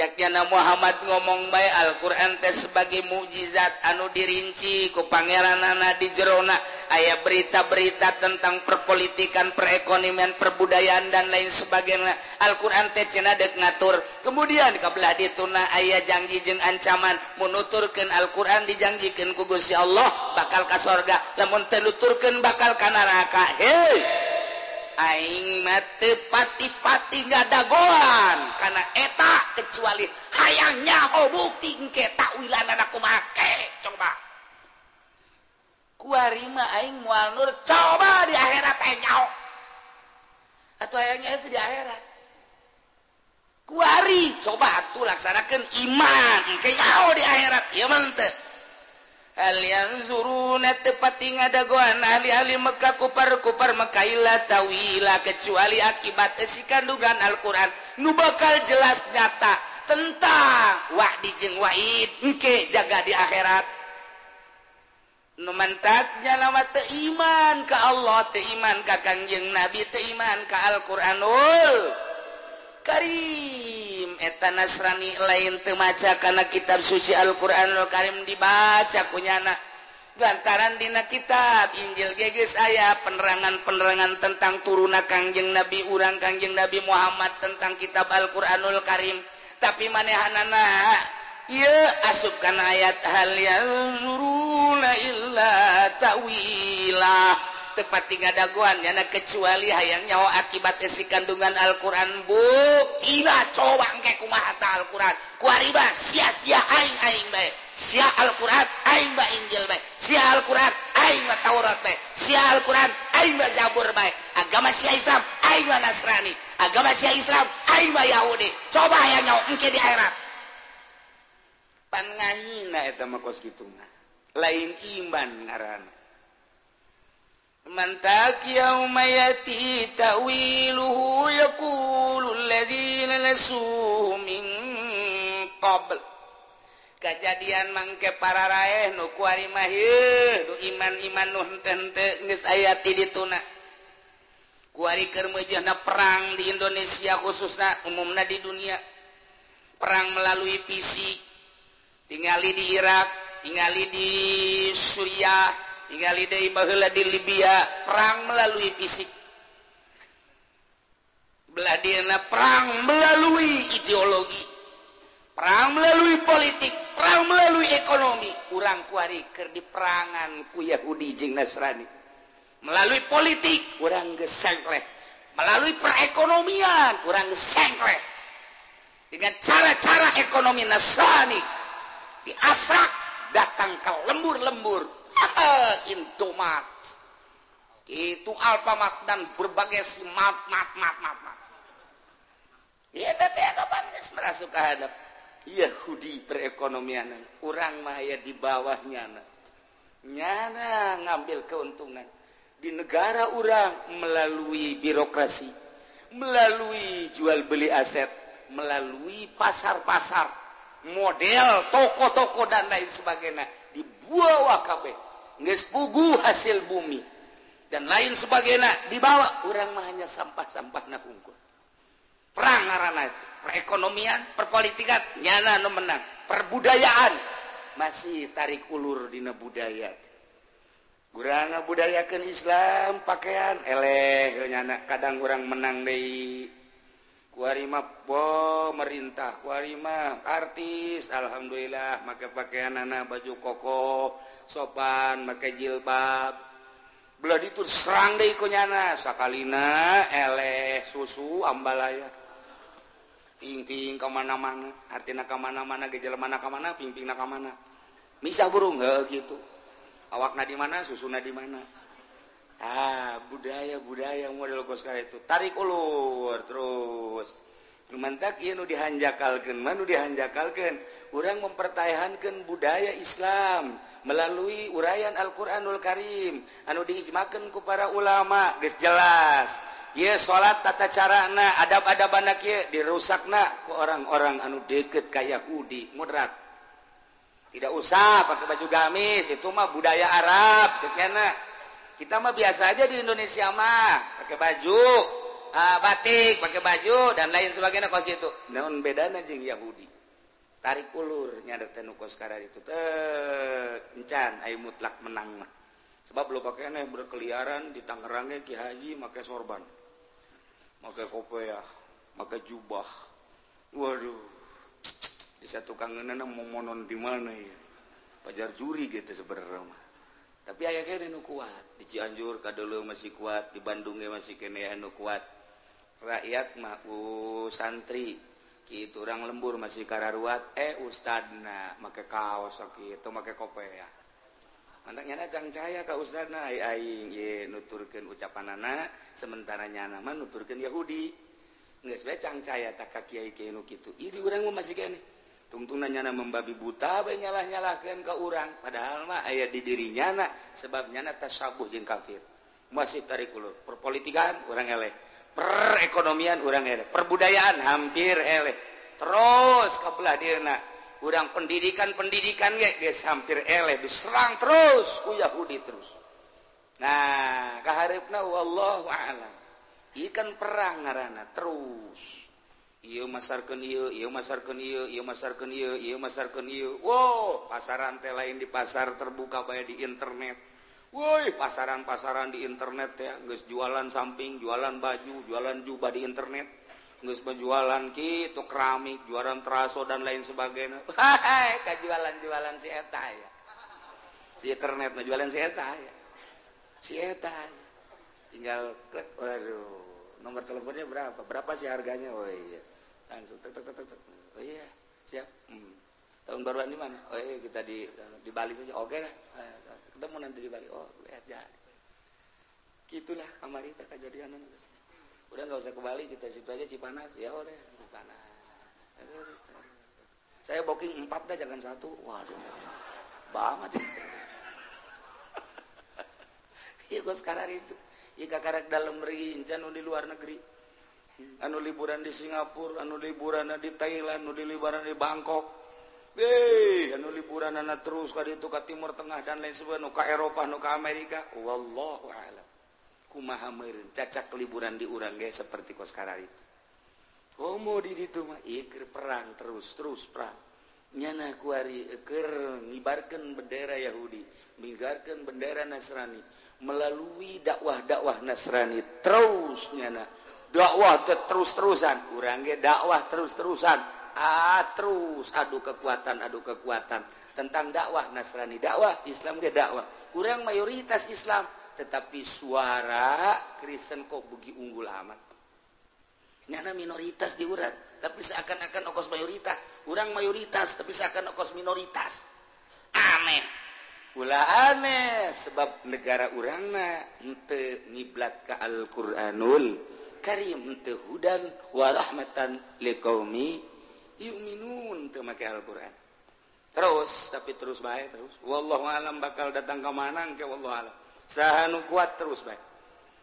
Caknyana Muhammad ngomong baik Alquran tes sebagai mukjizat anu dirinci ku Pangeran Nana di Jerona. Ayaah berita-berita tentang perpolitikan perekonomian perbudayaan dan lain sebagainya. Alquran Tcenadek ngatur. Kemudian kebelah di tuna ayah janji jeng ancaman. Menuturkan Alquran dijanjikan kugusi Allah bakal ke sorga. Namun teluturkan bakal ke neraka. Hei! aing tepati-pati ngadagoan karena eta kecuali hayangnya hobukti engke takwilan aku make coba. Kuarima aing mual nur coba di akhirat aing nyao atau hayangnya di akhirat. Kuari coba atuh laksanakan iman. Engke nyao di akhirat. Ya mantep Alian zurun tepati ngadagoan ahli-ahli Mekah kupar kupar Mekailah tawila kecuali akibat si kandungan Al-Quran. Nu bakal jelas nyata tentang wa'di jeng wa'id engke jaga di akhirat. Nu mantatnya nama teu iman ka Allah teu iman ka Kangjeng Nabi teu iman ka Al-Qur'anul Karim. eta Nasrani lain temaca karena kitab suci Alquranul Karim dibaca punyana lantaran dina kitab Injil geges ayah penerangan-penerangan tentang turuna Kangjeng Nabi urang Kangjeng Nabi Muhammad tentang kitab Alquranul Karim. Tapi manehanana ia asupkan ayat hal yang zuruna illa tawilah. tepati ngadaguannya na kecuali hayang nyawa akibat isi kandungan Alquran. Bukila coba ke kumahata Alquran. Kuariba sia sia aing aing baik sia Alquran aing ba Injil baik sia Alquran aing ba Taurat baik sia Alquran aing ba Zabur baik agama sia Islam aing ba Nasrani. Agama sia Islam aing ba Yahudi. Coba hayang nyawa engke di akhirat. Pan ngahina eta mah kos kitu lain iman ngaranna منتاك يوم يأتي تأويله يقول الذين نسوه من قبل. Kejadian mangke para raeh nu kuari mah nu iman iman nu tente geus aya ti dituna kuari kermejana perang di Indonesia khususna umumna di dunia. Perang melalui fisik tinggali di Irak tinggali di Suriah tinggal di Libya perang melalui fisik. Beladina perang melalui ideologi perang melalui politik perang melalui ekonomi. Kurang kuari ker di perangan ku Yahudi Jing Nasrani. Melalui politik kurang gesengkleh melalui perekonomian kurang gesengkleh dengan cara-cara ekonomi Nasrani diasak datang ke lembur-lembur. Intomat itu alfamat dan berbagai si maaf maaf maaf maaf maaf ya kapan merasuk hadap. Yahudi perekonomian. Orang maya di bawahnya nyana ngambil keuntungan. Di negara orang melalui birokrasi. Melalui jual beli aset. Melalui pasar-pasar. Model toko-toko dan lain sebagainya guawakabeh pugu hasil bumi. Dan lain sebagainya dibawa. Orang hanya sampah-sampah nahungkul. Perang ngarana itu. Perekonomian perpolitikan nyana no menang. Perbudayaan. Masih tarik ulur dina budaya kurang budayakan Islam pakaian. Eleh nyana kadang orang menang deh warima pemerintah warimah artis. Alhamdulillah maka pakaian anak baju koko sopan maka jilbab. Belah itu serang deh konyana sakalina eleh susu ambalaya pingping kemana-mana artinya kemana-mana gejala mana kemana pingping na kemana bisa burung gitu. Awak na di mana susu na di mana. ah budaya-budaya model koskar itu. Tarik ulur terus. Mantak ia nu dihanjakalkan manu dihanjakalkan orang mempertahankan budaya Islam melalui uraian Alquranul Karim. Anu diijmakan ku para ulama guys jelas. Ia salat tata carana adab-ada banak ye dirusakna ke orang-orang anu deket kayak Udi mudrat tidak usah pakai baju gamis itu mah budaya Arab cekena kita mah biasa aja di Indonesia mah. Pakai baju ah, batik pakai baju dan lain sebagainya kos gitu. Namun beda aja Yahudi? Tarik ulurnya ada tenukos sekarang itu encan ayo mutlak menang mah. Sebab lo pakai berkeliaran di Tangerangnya Ki Haji pakai sorban maka kope ya maka jubah. Waduh bisa tukang nana mau monon di mana ya? Pajar juri gitu sebenarnya tapi aya kuat. Di Cianjur ka masih kuat di Bandungnya masih kene anu kuat. Rakyat mah santri. Itu orang lembur masih kararuat eh ustadna make kaos itu make kope ya anaknya dajang cahaya ke ustadna ay aing ye nuturkan ucapan anak sementara nyana mah nuturkan Yahudi. Nggak sebaik cang cahaya tak kaki kiai kiai itu ini orang masih kene. tungtung nyana membabi buta nyalah-nyalahkan ke orang padahal mah ayah di diri nyana sebab nyana tasabuh jeng kafir. Masih tarik ulur. Perpolitikan orang eleh. Perekonomian orang eleh. Perbudayaan hampir eleh. Terus kebelah dia nak orang pendidikan pendidikan ya guys hampir eleh. Diserang terus ku Yahudi terus. Nah kaharipna wallahu a'lam. Ikan perang ngarana terus. ia masarkan ia masarkan ia masarkan ia masarkan Wow pasaran teh lain di pasar terbuka bay di internet. Woi pasaran-pasaran di internet ya guys jualan samping jualan baju jualan jubah di internet. Guys penjualan Ki itu keramik jualan teraso dan lain sebagainya. *laughs* Ke jualan-jualan si eta ya di internet nah, jualan si eta ya si eta ya. tinggal klik waduh nomor teleponnya berapa? Berapa sih harganya? Oh iya. Langsung tek tek tek tek oh iya siap. Hmm. tahun baruan di mana? Oh iya kita di di Bali saja. Oke lah. Ketemu nanti di Bali. Oh ya gitulah amarita kejadian udah nggak usah kembali kita situ aja Cipanas. Ya udah Cipanas. Saya booking empat dah jangan satu. Waduh banget. *laughs* Iya gue sekarang itu. Iya kakak dalam rincan di luar negeri anu liburan di Singapura anu liburan di Thailand anu di liburan di Bangkok. Be anu liburan anak terus ka itu ke Timur Tengah dan lain sebagainya ka Eropa nu ka Amerika. Wallahu a'lam. Kumaha meureun cacak liburan di urang ge seperti kos karar itu. Oh, Komo di ditu mah ieu perang terus terus perang. Nyana kuari e, keur ngibarkeun bendera Yahudi minggarkeun bendera Nasrani melalui dakwah-dakwah Nasrani terus nyana. Dakwah terus-terusan. Urang ge dakwah terus-terusan. Ah terus. Adu kekuatan adu kekuatan. Tentang dakwah Nasrani. Dakwah Islam ge dakwah. Urang mayoritas Islam. Tetapi suara Kristen kok begi unggul amat. Nyana minoritas di urat tapi seakan-akan okos mayoritas. Orang mayoritas tapi seakan okos minoritas. Aneh. Ula aneh. Sebab negara urangna ente ngiblat ke Al-Quranul Karim tehudan warahmatan liqaumi yuminun teu make Al-Qur'an. Terus tapi terus baik terus. Wallahu alam bakal datang ke mana ke wallahu alam. Sahanu kuat terus baik.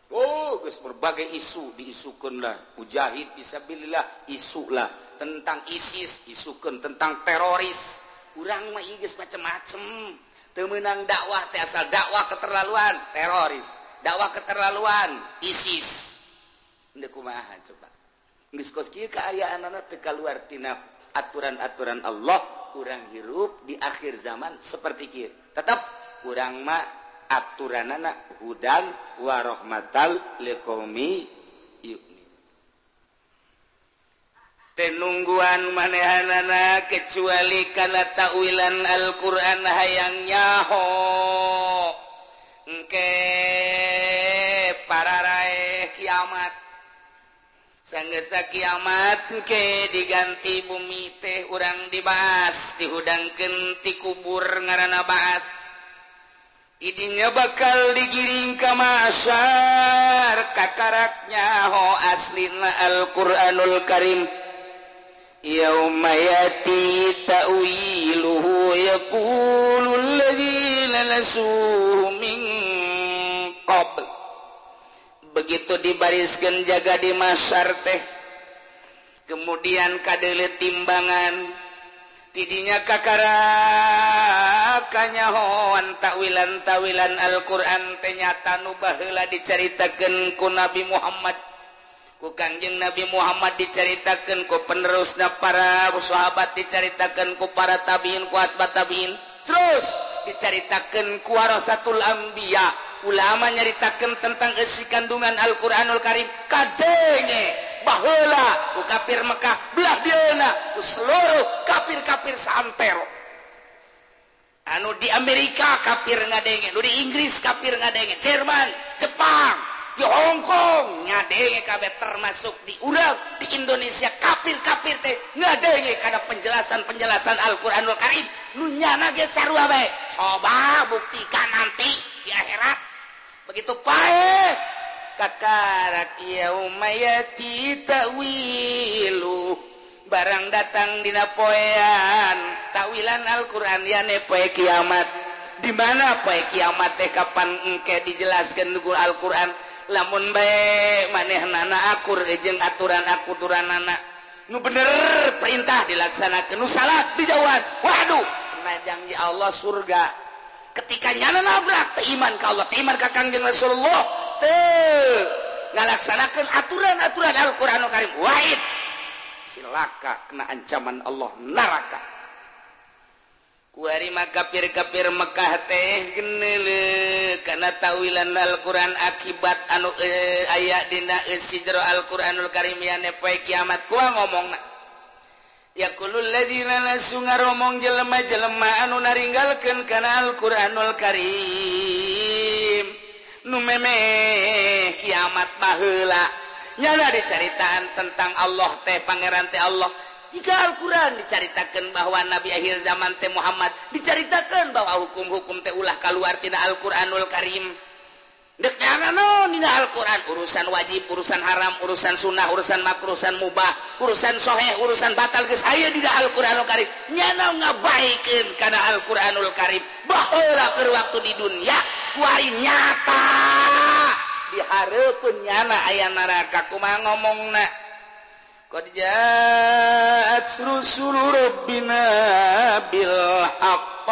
Oh, guys, berbagai isu diisukan lah. Ujahid isabilillah isu lah. Tentang ISIS isukan. Tentang teroris. Urang mah guys macem-macem. Temenang dakwah, teh asal dakwah keterlaluan. Teroris. Dakwah keterlaluan. ISIS kumaha coba. Keayaan anak teka luar tinap aturan-aturan Allah kurang hirup di akhir zaman seperti kir tetap kurang mak aturan anak hudan warohmatal lekomi tenungguan manehanana kecuali karena takwilan Al-Quran hayangnyaho engke para sanggesa kiamat ke diganti bumi teh urang dibahas dihudangken ti kubur ngaranana bahas Idinya bakal digiring ke masyar kakaraknya ho aslina Al-Quranul Karim. Yaumayati ta'wiluhu yaqulu alladhina nasuhu min begitu dibariskan jaga di masyar teh. Kemudian kadele timbangan. Tidinya kakaknya howan takwilan tawilan Alquran ternyata nubalah diceritakan ku Nabi Muhammad. Ku Kanjeng Nabi Muhammad diceritakan ku penerusnya para sahabat diceritakan ku para tabiin kuat batabiin terus diceritakan ku warasatul ambiya ulama nyaritakan tentang isi kandungan Alquranul Karim kadenge bahula kafir Mekah belah diana seluruh kafir-kafir sampero anu di Amerika kafir ngadenge lu di Inggris kafir ngadenge Jerman Jepang di Hong Kong ngadenge kabeh termasuk di Urang di Indonesia kafir-kafir teh ngadenge kada penjelasan-penjelasan Al-Qur'anul Karim. Nu nyana ge sarua bae. Coba buktikan nanti di akhirat. begitu pae kakak Umayati tawilu barang datang dina poean. Takwilan Alquran ya nepoe kiamat. Di mana poe kiamat teh? Kapan engke dijelaskan dugu Alquran? Lamun bae maneh nana akur jeung aturan akuturan nana nu bener perintah dilaksanakan nu salah dijawab. Waduh pernah janji Allah surga. ketika nyala nabrak iman kalau iman ka kangjeng Rasulullah melaksanakan aturan-aturan Alquran Karim. Wahid. Silaka kena ancaman Allah neraka. Kuari makafir-kafir Mekah teh karena tawilan Al-Quran akibat anu eh, e, ayat dina e, sijro Alquranul Karim yang nepai kiamat. Gua ngomong na. yakulzina romong jelema jelema anu naringgalkan kana Alquranul Karim. Numeme kiamat bahla nyala diceritaan tentang Allah teh Pangeran teh Allah. Jika Alquran diceritakan bahwa Nabi akhir zaman teh Muhammad diceritakan bahwa hukum-hukum teh ulah keluar tidak Alquranul Karim. Dek no dina Alquran urusan wajib urusan haram urusan sunnah urusan makrusan mubah urusan sohe urusan batal ke saya di Alquranul Karim. Nyana ngabaikin karena Alquranul Karim? Bahwa ke waktu di dunia wari nyata. Diharapun nyana ayah neraka kuma ngomong na Qad ja'at rusul rabbina bil haqq.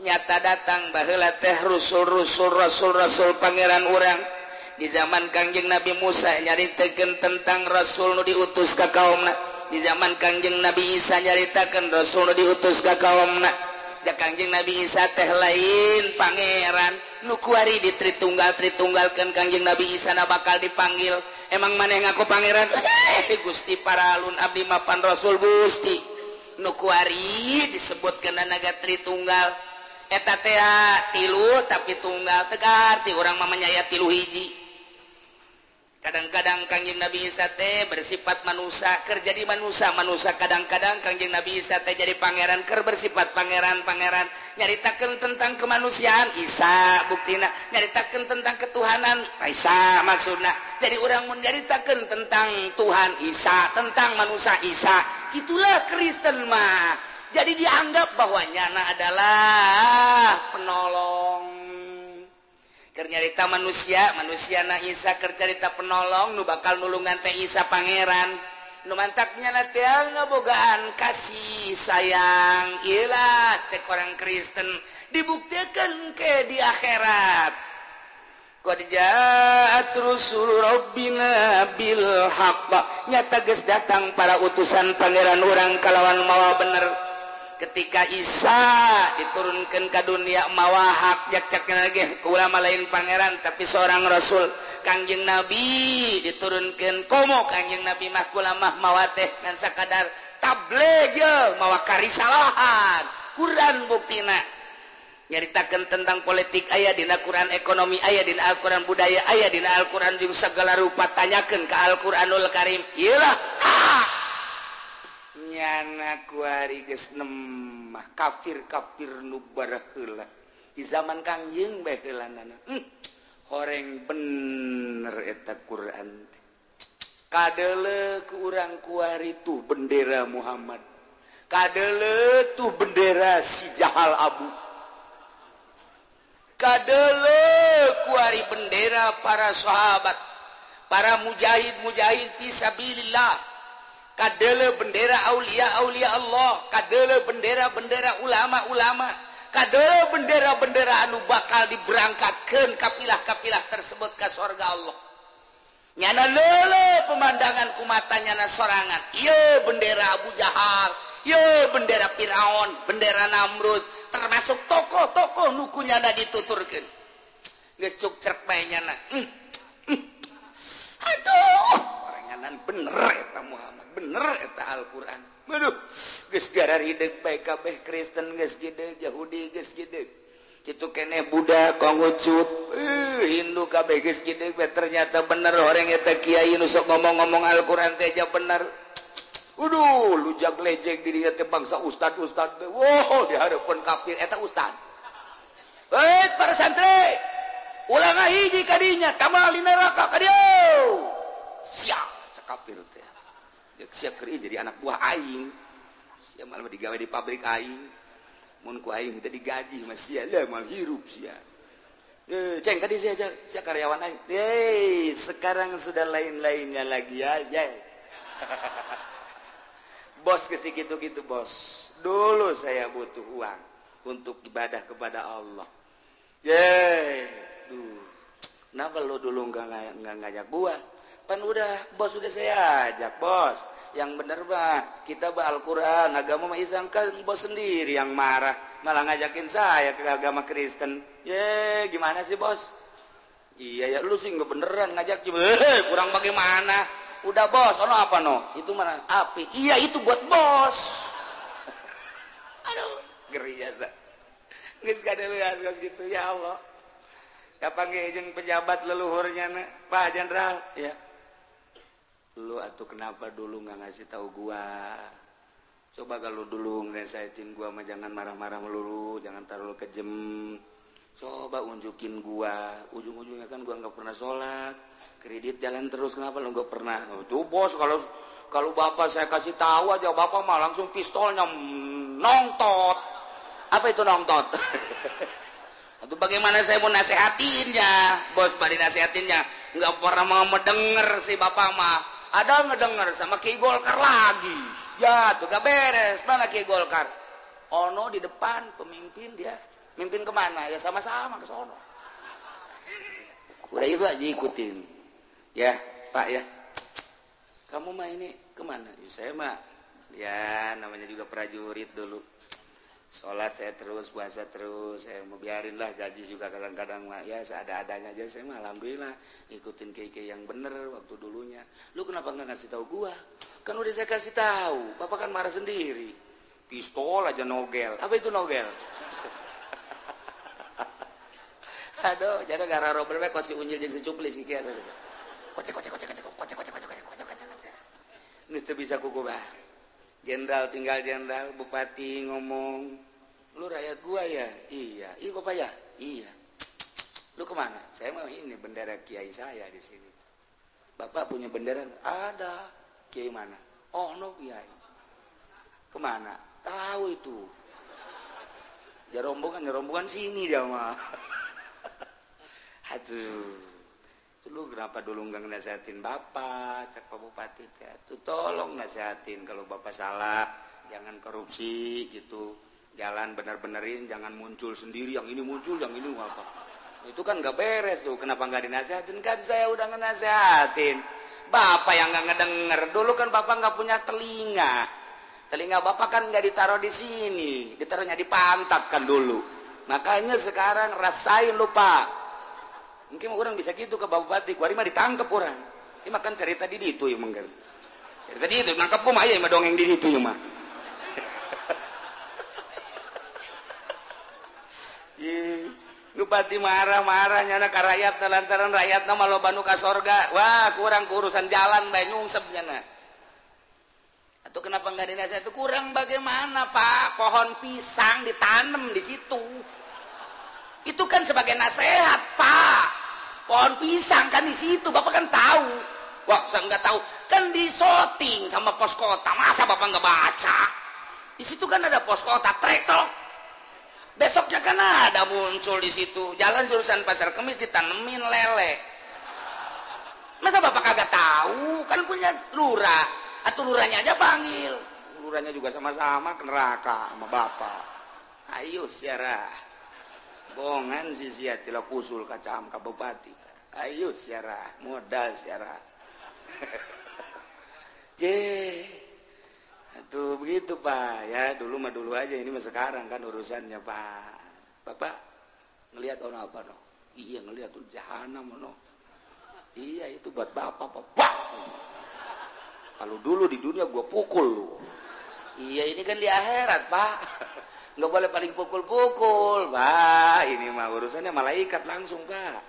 Nyata datang bahla teh rusul-rusul rasul-rasul pangeran orang di zaman Kangjeng Nabi Musa nyaritakan tentang Rasul nu diutus ke kaumna. Di zaman Kangjeng Nabi Isa nyaritakan Rasul nu diutus ke kaumna. Ya Kangjeng Nabi Isa teh lain pangeran. Nukuari di tritunggal tritunggalkan Kangjeng Nabi Isa na bakal dipanggil. Emang mana yang aku pangeran? Eh Gusti para alun abdi mapan Rasul Gusti. Nukuari disebut kana naga tritunggal. Eta tilu tapi tunggal tegarti orang mamanya ya tilu hiji. kadang-kadang Kangjeng Nabi Isate bersifat manusia kerja di manusia. Manusia kadang-kadang Kangjeng Nabi Isate jadi pangeran ker bersifat pangeran-pangeran nyaritakan tentang kemanusiaan Isa buktina. Nyaritakan tentang ketuhanan Isa maksudnya jadi orang menceritakan tentang Tuhan Isa tentang manusia Isa. Itulah Kristen mah. Jadi dianggap bahwa nyana adalah penolong. nyarita manusia manusia na Isa kercarita penolong nu bakal nulungan teh Isa Pangeran. Numantaknya latihan ngebogaan kasih sayang. Ilah cek orang Kristen dibuktikan ke di akhirat. Qad rusul rabbina bil nyata geus datang para utusan pangeran orang kalawan mawa bener. ketika Isa diturunkan ke dunia mawahak jakcaknya lagi. Ulama lain pangeran tapi seorang rasul Kangjeng Nabi diturunkan. Komo Kangjeng Nabi mah ulama mawateh dan sakadar table mawa karisalahan. Quran buktina. Nyaritakan tentang politik ayah dina Quran ekonomi ayah dina Al-Quran budaya ayah dina Al-Quran jeung segala rupa tanyakan ke Al-Quranul Karim. Iyalah ah nyanamah kafir kafir nubarahula di zaman Kangjeng baiklan hmm, horeng bener eta Quran kadele ke urang kuar itu bendera Muhammad. Kadele tuh bendera si jahal Abu. Kadele kuari bendera para sahabat para mujahid mujahid fisabilillah kadele bendera Aulia Aulia Allah. Kadele bendera bendera ulama-ulama kadele bendera bendera anu bakal diberangkatkan kapilah-kapilah tersebut ke sorga Allah. Nyana lele pemandangan kumata nyana sorangan. Iya bendera Abu Jahal iya bendera Firaun bendera Namrud termasuk tokoh-tokoh nukunya nyana dituturkan ngecuk cerk nyana. Mm, mm. aduh orang bener eta Muhammad. bener eta Alquran. Gara hidup baikkabeh Kristen Yahudi itu kene Buddha kongucup uh, Hindu kabeh ternyata bener. Orang eta Kyai nusok ngomong-ngomong Alquran teh aja bener. Uduh lujak lejek diri teh bangsa ustad ustad teh. Wow diharapkan kafir eta ustad. Eh para santri ulang hiji kadinya kamal di neraka ka dia siap cekapir teh siap jadi anak buah aing. Siap malah digawe di pabrik aing. Mun ku aing tadi gaji masih ada mal hirup sia. Eh ceng tadi saya karyawan aing. Hey, sekarang sudah lain-lainnya lagi ya. Ya. *laughs* Bos ke gitu-gitu bos. Dulu saya butuh uang untuk ibadah kepada Allah. Yeah. duh. Kenapa lo dulu nggak nggak ngajak buah kan udah bos sudah saya ajak bos. Yang bener bah kita bah Al-Quran agama mah Islam kan bos sendiri yang marah malah ngajakin saya ke agama Kristen. Ye gimana sih bos? Iya ya lu sih nggak beneran ngajak juga. Eh, kurang bagaimana? Udah bos ono apa no? Itu mana? Api. Iya itu buat bos. *laughs* Aduh geri ya nggak ada gitu. Ya Allah. Kapan ngejeng pejabat leluhurnya Pak Jenderal? Ya lu atau kenapa dulu nggak ngasih tahu gua? Coba kalau dulu ngeresain gua mah jangan marah-marah melulu jangan taruh kejem. Coba unjukin gua. Ujung-ujungnya kan gua nggak pernah sholat. Kredit jalan terus kenapa lu nggak pernah? Oh, tuh bos kalau kalau bapak saya kasih tahu aja bapak mah langsung pistolnya nongtot apa itu nongtot atau *laughs* bagaimana saya mau nasehatinnya? Bos bari nasehatinnya. Nggak pernah mau mendengar si bapak mah ada ngedengar sama Ki Golkar lagi. Ya tuh gak beres. Mana Ki Golkar? Ono di depan pemimpin dia. Mimpin kemana? Ya sama-sama ke sono. Udah itu aja ikutin. Ya Pak ya. Kamu mah ini kemana? Ya, saya mah ya namanya juga prajurit dulu. Sholat saya terus puasa terus. Saya mau biarin lah gaji juga kadang-kadang mah. Ya seada-adanya aja. Saya mah alhamdulillah ikutin keke yang bener waktu dulunya. Lu kenapa nggak ngasih tahu gua? Kan udah saya kasih tahu. Bapak kan marah sendiri. Pistol aja nogel. Apa itu nogel? *laughs* Aduh jadi gara robert bae kosi unyil jeung secuplis kieu kocek kocek kocek kocek kocek kocek kocek kocek kocek kocek kocek. Bisa kuku bah Jenderal tinggal jenderal bupati ngomong lu rakyat gua ya? Iya. Iya bapak ya? Iya. Lu ke mana? Saya mau ini bendera kiai saya di sini. Bapak punya bendera? Ada. Kiai mana? Oh no kiai. Ke mana? Tahu itu. Ya rombongan ya rombongan sini dia mah. *laughs* Aduh. Kenapa dulu nggak nasehatin bapak cek Pak Bupati? Tuh tolong nasehatin kalau bapak salah. Jangan korupsi gitu jalan bener-benerin jangan muncul sendiri. Yang ini muncul yang ini apa itu kan nggak beres tuh. Kenapa nggak dinasehatin? Kan saya udah ngenasehatin. Bapak yang nggak ngedenger. Dulu kan bapak nggak punya telinga. Telinga bapak kan nggak ditaruh di sini. Ditaruhnya di pantat kan dulu. Makanya sekarang rasain lupa mungkin orang bisa gitu ke Bupati kuari mah ditangkap orang. Ini makan cerita di itu ya mungkin cerita di itu nangkap mah ya dongeng di itu ya mah Bupati marah-marahnya nak rakyat lantaran rakyat nama lo banu ka sorga. Wah kurang urusan jalan bae nyungsep nah atau kenapa nggak dinasihat? Itu kurang bagaimana pak? Pohon pisang ditanam di situ. Itu kan sebagai nasihat pak. Pohon pisang kan di situ bapak kan tahu. Wah saya nggak tahu. Kan di shooting sama pos kota masa bapak nggak baca? Di situ kan ada pos kota trektok besoknya kan ada muncul di situ. Jalan jurusan pasar kemis ditanemin lele. Masa bapak kagak tahu? Kan punya lura atau luranya aja panggil. Luranya juga sama-sama ke neraka sama bapak. Ayo siarah bongan si sia tila kusul kacam ka bupati. Ayo siarah modal siarah *laughs* je tuh begitu pak. Ya dulu mah dulu aja ini mah sekarang kan urusannya pak. Bapak ngelihat orang apa no iya ngelihat tuh jahanam no iya itu buat bapak bapak kalau dulu di dunia gua pukul lu. Iya ini kan di akhirat pak. Nggak boleh paling pukul-pukul pak. Ini mah urusannya malaikat langsung pak.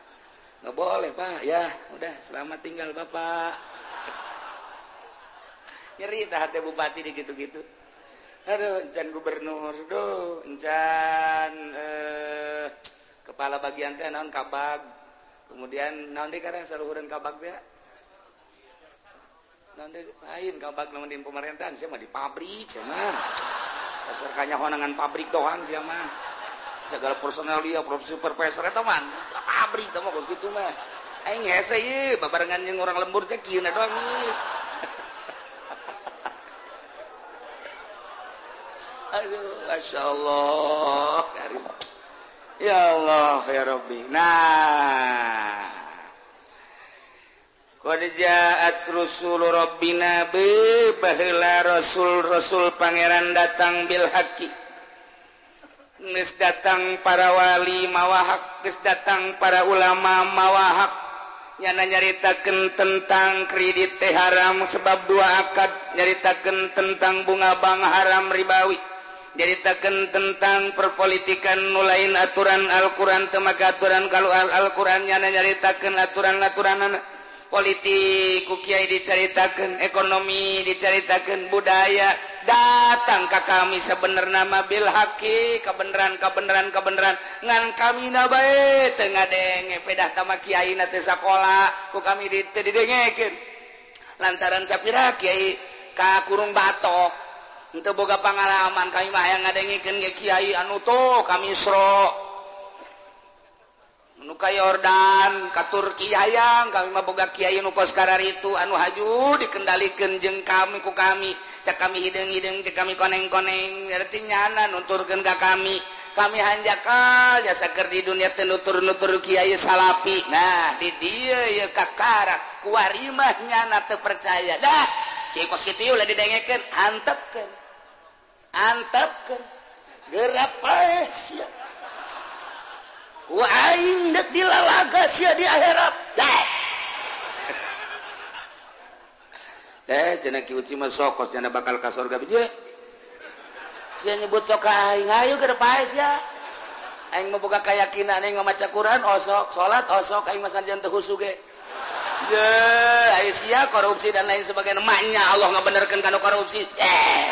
Nggak boleh pak. Ya udah selamat tinggal bapak nyeri hati bupati di gitu-gitu aduh encan gubernur do encan eh, kepala bagian teh naon kabag. Kemudian naon deh karena saluhuran kabag ya naon lain kabag namun di pemerintahan mah di pabrik saya mah kanya honangan pabrik doang sih mah segala personal dia profesi profesor itu man pabrik sama kos gitu mah. Aing hese ye babarengan yang orang lembur cek kieu doang ye Aduh, Masya Allah. Karim. Ya Allah ya Rabbi. Nah. Qad ja'at rusul Rabbina bi baheula rasul-rasul pangeran datang bil haqi Geus datang para wali mawahak geus datang para ulama mawahak. Nyana nyaritakeun tentang kredit teh haram sebab dua akad. Nyaritakeun tentang bunga bank haram ribawi. jaritakan tentang perpolitikan nulain aturan Alquran temaga aturan kalau Alqurannya nyaritakan aturan aturan anak politik Kukiai diceritakan ekonomi diceritakan budaya datang ke kami sebenar nama Bilhaqi kebenaran kebenaran kebenaran ngan kami nabae Tengah denge pedah tama Kyai nate sekolah ku kami didengekin lantaran Sapira Kyai Kakurung batok untuk boga pengalaman kami mah yang ngadengikan ke kiai anu to kami sro menuka Yordan ke Turki hayang kami mah boga kiai nu sekarang itu anu haju dikendalikan jeng kami ku kami. Cek kami hidung-hidung cek kami koneng-koneng ngerti nyana nuturkan ke kami. Kami hanjakal jasa seger di dunia tenutur-nutur kiai salapi. Nah di dia ya kakara kuarimah nyana terpercaya dah! dilalaga di akhirat. *laughs* Eh cenah ki uci mah sokos jana bakal ka surga beje sia nyebut sok aing. Ayo ke depan sia. Aing mau buka keyakinan aing mah maca Quran osok. Salat osok aing masan sanjan teu ge. Eh, Asia korupsi dan lain sebagainya. Emaknya Allah nggak benerkan karena korupsi. Eh.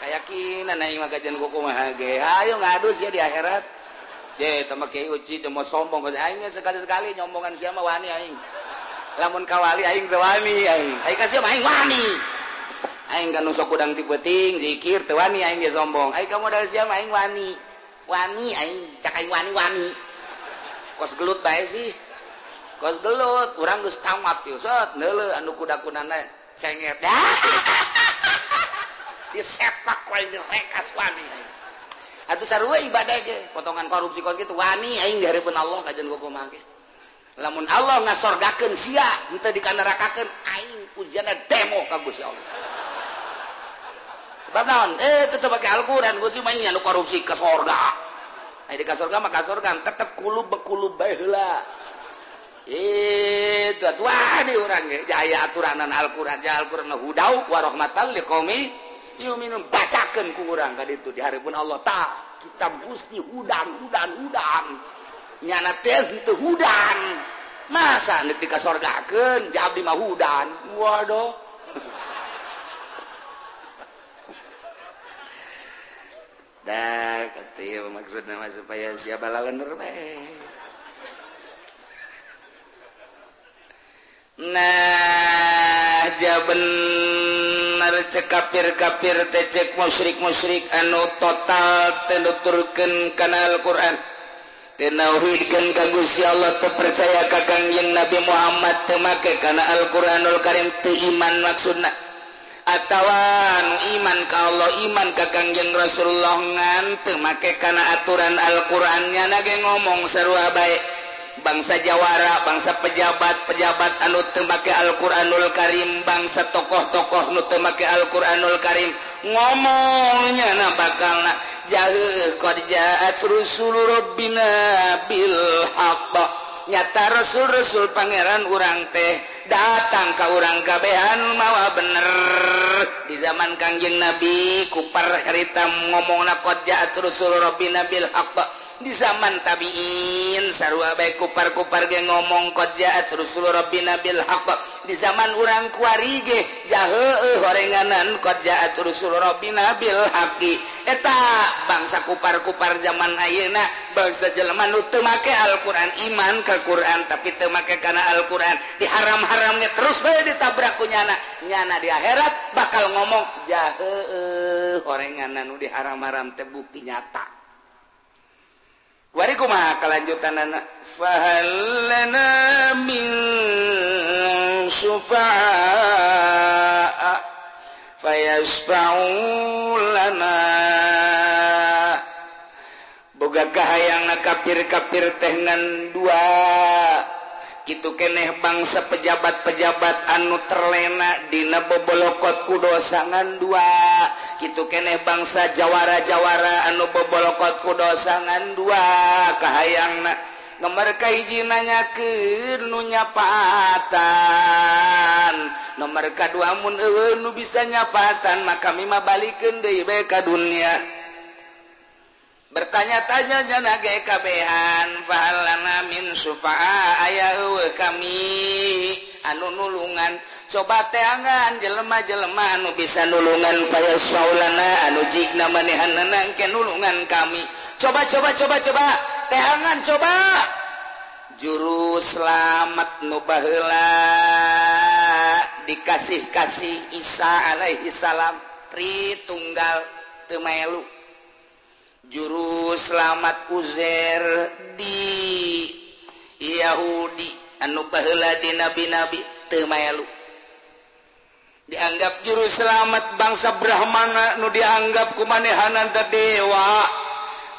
Keyakinan aing mah gajian kuku mah ge ayo ngadu ya di akhirat. Ye tama kiai uci teu sombong. Aing sekali-sekali nyombongan sia wani aing. Lamun kawali aing teu wani aing. Aing ka sia aing wani. Aing kan sok udang ti peuting zikir teu wani aing ge sombong. Aing ka modal sia aing wani. Wani aing cak aing wani wani kos gelut baik sih. gelut kurang geus tamat yusot neule anu kuda-kunana cenget dah *laughs* disepak wae jelek aswani atuh sarua ibadah ge potongan korupsi kos kitu wani aing dihareupeun Allah kajian gua kumaha ge. Lamun Allah ngasorgakeun sia henteu dikandarakakeun aing pujianna demo ka Gusti Allah. Sebab naon? Eh tetep pakai Al-Qur'an Gusti mah nya korupsi ke surga Ayo di kasorga mah kasorgan tetep kulub bekulub bae heula. itu tua ah, di orang eh, jaya aturanan Alquran. Alquranhuda warahmatmi minum bacakan kurang itu di hari pun Allah tak kita Gusti hudan hudan hudan. Nyana teh tentu hudan. Masa nek dikasorgakeun di abdi mah hudan. Waduh. *laughs* Dah ketieu maksudna supaya siapa lawan bae nah jabenar cekapir kapir tecek musyrik musyrik anu total tenuturken kanal Quran tenauhidkan kanggo si Allah terpercaya kakang yang Nabi Muhammad temake karena Al-Quranul Karim te iman maksudna. Atawan iman ka Allah iman kakang yang Rasulullah ngan temake karena aturan Al-Qurannya nage ngomong seru baik bangsa Jawara bangsa pejabat-pejabat anu temake Alquranul Karim bangsa tokoh-tokoh nu temake Alquranul Karim. Ngomongnya na bakal na jahe korjaat Rasulul bil nyata rasul-resul pangeran urang teh datang ke urang kabehan mawa bener. Di zaman kangjeng Nabi kupar herita ngomong na korjaat Rasul Rabbina bil di zaman tabiin sarua baik kupar-kupar ge ngomong qad ja'at rusul rabbina bil haqq di zaman orang kuari ge jaheue horenganan qad ja'at rusul rabbina bil haqi eta bangsa kupar-kupar zaman ayeuna bangsa jelema nu teu make Al-Qur'an iman ke Qur'an tapi teu make kana Al-Qur'an. Diharam-haramnya terus bae ditabrak ku nyana. Nyana di akhirat bakal ngomong jahe horenganan nu diharam-haram teh bukti nyata. Wariku mah kelanjutan anak fahalana min sufa'a fayasfa'u lana. Boga kahayang kafir-kafir teh dua. gitu keneh bangsa pejabat-pejabat anu terlena dina bobolokot kudosangan dua gitu keneh bangsa jawara-jawara anu bobolokot kudosangan dua kahayang nomor kaiji ke nunya nyapaatan nomor kadua mun nu bisa nyapatan? Maka mima balikeun deui bae ka dunya bertanya-tanyanya naga kabehan fahalana min sufa'a aya kami. Anu nulungan coba teangan jelema-jelema anu bisa nulungan faya saulana anu jigna manehan nangke nulungan kami. Coba coba coba coba teangan coba. Juru selamat nu dikasih-kasih Isa alaihi salam tri tunggal teu juru selamat Uzer di Yahudi. Anu di nabi-nabi temalu dianggap juru selamat bangsa Brahmana nu dianggap kumanehanan Dewa.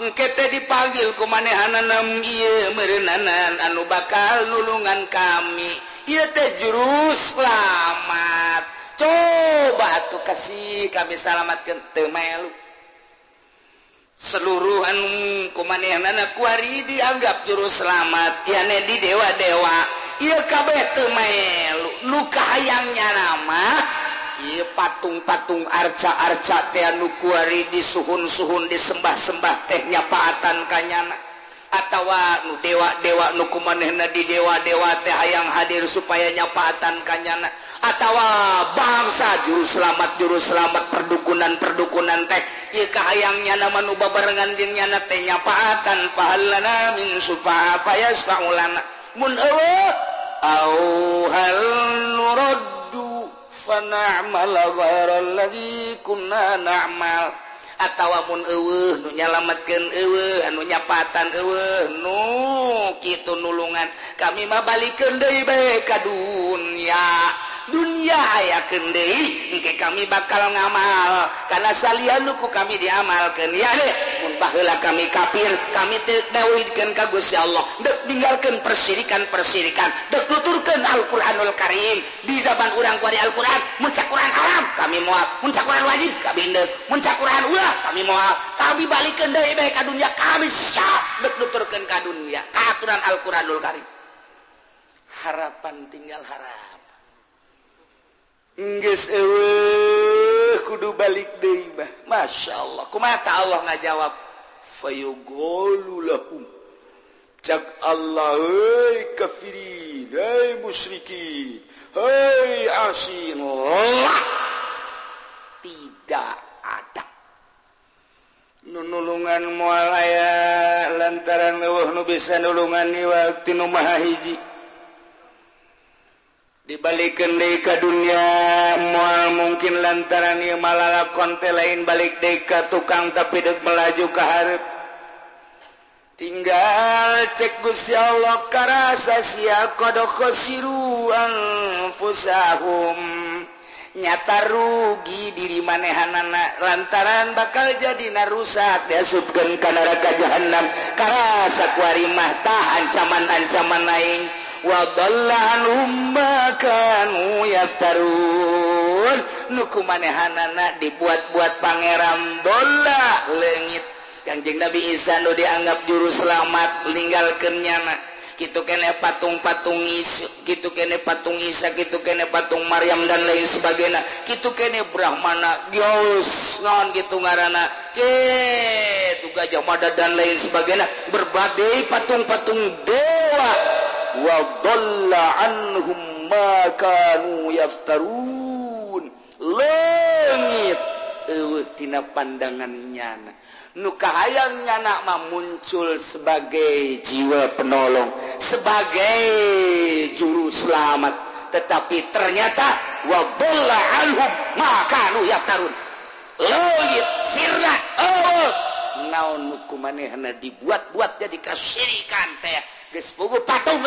Kete dipanggil kumanehananam merenanan anu bakal nulungan kami. Ia teh juru selamat. Coba tuh kasih kami salamat ke seluruhan kumanehana kuari dianggap juru selamat. Yane di dewa-dewa. Ia kabeh teu maelu nu kahayangnya nama ieu patung-patung arca-arca teh nu kuari disuhun-suhun disembah-sembah teh nyapaatan kanyana. atautawa nu dewa-dewa nukumanehna di dewa-dewa teh hayang hadir supaya nyapaatan kanyana. Atautawa bangsa juru selamat juru selamat perdukunan perdukunan teh Ika hayangnya nama nuba barengan jeung nyana teh nyapaatan. Fahallana min sufa fayasfaulana. Mun au hal nuraddu fa na'mal ghaira allazi kunna na'mal. atautawamun nyalamatkan anu nyapatan nu gitu nulungan. Kami mah balik ke baik kadunya dunia aya kende engke kami bakal ngamal. Karena salianku kami diamalkan ya deh kami kafir kami dawidkan kagus ya Allah. Dek tinggalkan persirikan persirikan dek nuturkan Al-Quranul Karim. Di zaman urang kuari Alquran muncak Quran haram kami mual muncak Quran wajib kami dek muncak Quran ulah kami mual kami balik dari baik ke dunia. Kami syah dek nuturkan ke dunia. Aturan Alquranul Karim. Harapan tinggal harap Eh, kudu balik deba Masya Allah ku mata Allah nggak jawab cak Allah hei kafirin hei musyrikin hei asin tidak ada. Nunulungan mualaya lantaran lewah nu bisa nulungan ni waktu nu hiji. dibalikin deka dunia mual mungkin lantaran ia malala konte lain balik deka tukang tapi dek melaju ke harap. Tinggal cek Gusti Allah karasa sia qad khasiru anfusahum. Nyata rugi diri manehan anak lantaran bakal jadi narusak. Diasupkeun ka neraka jahanam karasa kuari mah ancaman-ancaman lain -ancaman waballanumbakan yaftarun. Nuku manehanana dibuat-buat Pangeran bola legit Kanjeng Nabi Isa nu dianggap juru selamat meninggalkan nyana. Gitu kene patung-patung is gitu kene patung Isa gitu kene patung Maryam dan lain sebagainya. Gitu kene Brahmana Dios non gitu ngarana gitu Gajah Mada dan lain sebagainya. Berbagai patung-patung dewa. wadolla anhum makanu yaftarun langit uh, tina pandangan nyana nuka hayang nyana mah muncul sebagai jiwa penolong sebagai juru selamat. Tetapi ternyata wadolla anhum makanu yaftarun langit sirna oh naon nu kumanehna dibuat-buat jadi kasirikan teh. Gespugu patung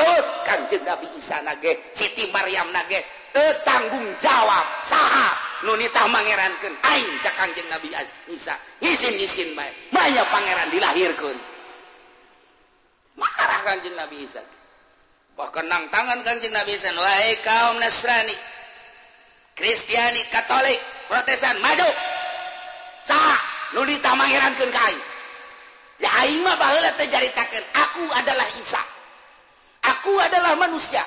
Kanjeng Nabi Isa nage, Siti Maryam nage, eh tanggung jawab saha nunita mangerankan aing cak Kanjeng Nabi Isa. Izin izin baik maya pangeran dilahirkan marah Kanjeng Nabi Isa. Bahkan nang tangan Kanjeng Nabi Isa wahai kaum Nasrani Kristiani Katolik Protestan maju. Saha nunita mangerankan ka aing? Ya aing mah baheula teh jaritakeun aku adalah Isa. Aku adalah manusia.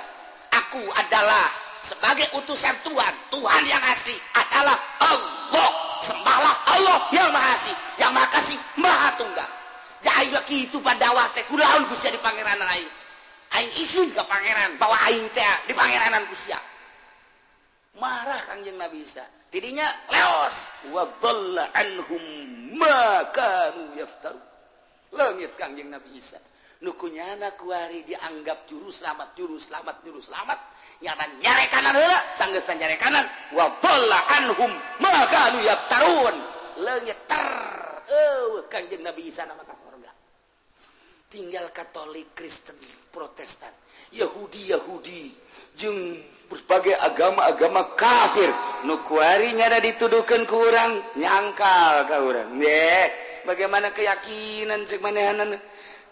Aku adalah sebagai utusan Tuhan. Tuhan yang asli adalah Allah. Sembahlah Allah yang maha asli. Yang maha kasih maha tunggal. Jadi lagi itu pada waktu kulaun gusia di pangeran aing. Aing izin ke pangeran bahwa aing teh di pangeranan gusia. Marah kanjeng Nabi Isa. Tidinya leos. Wa dhalla anhum ma kanu yaftaru. Langit kanjeng Nabi Isa nukunya anak kuari dianggap juru selamat juru selamat juru selamat. Nyaran nyare kanan heula sanggeus nyare kanan. Wa dhalla anhum ma kanu yaftarun. Leungit ter eueuh kanjeng Nabi Isa nama surga tinggal Katolik Kristen Protestan. Yahudi Yahudi. Jeung berbagai agama-agama kafir. Nukuari nyada dituduhkan ke orang nyangkal ke orang Ye, bagaimana keyakinan cek manehanan.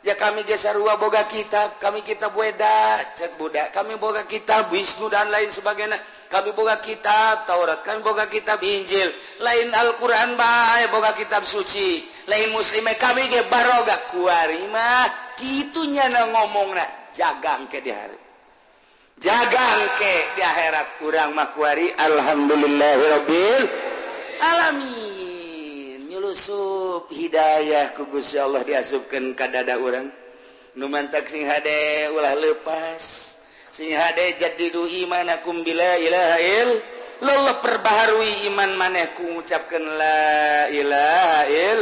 Manehanana kami geser rua boga kita. Kami kita Buda cek Buddha kami boga kita Wisnu dan lain sebagainya. Kami boga kita Taurat. Kami boga kita Injil. Lain Alquran baik boga kitab suci. Lain muslim kami ge baroga kuarima gitunya na ngomong na jagang ke di hari. Jagang ke di akhirat. Kurang makwari alhamdulillahirabbil alamin dilusup Hidayah kugus Ya Allah diasupkan ka dada orang numantak sing hade ulah lepas sing hade jadidu imanakum bila ilaha il perbaharui iman maneh ku ngucapkeun la ilaha il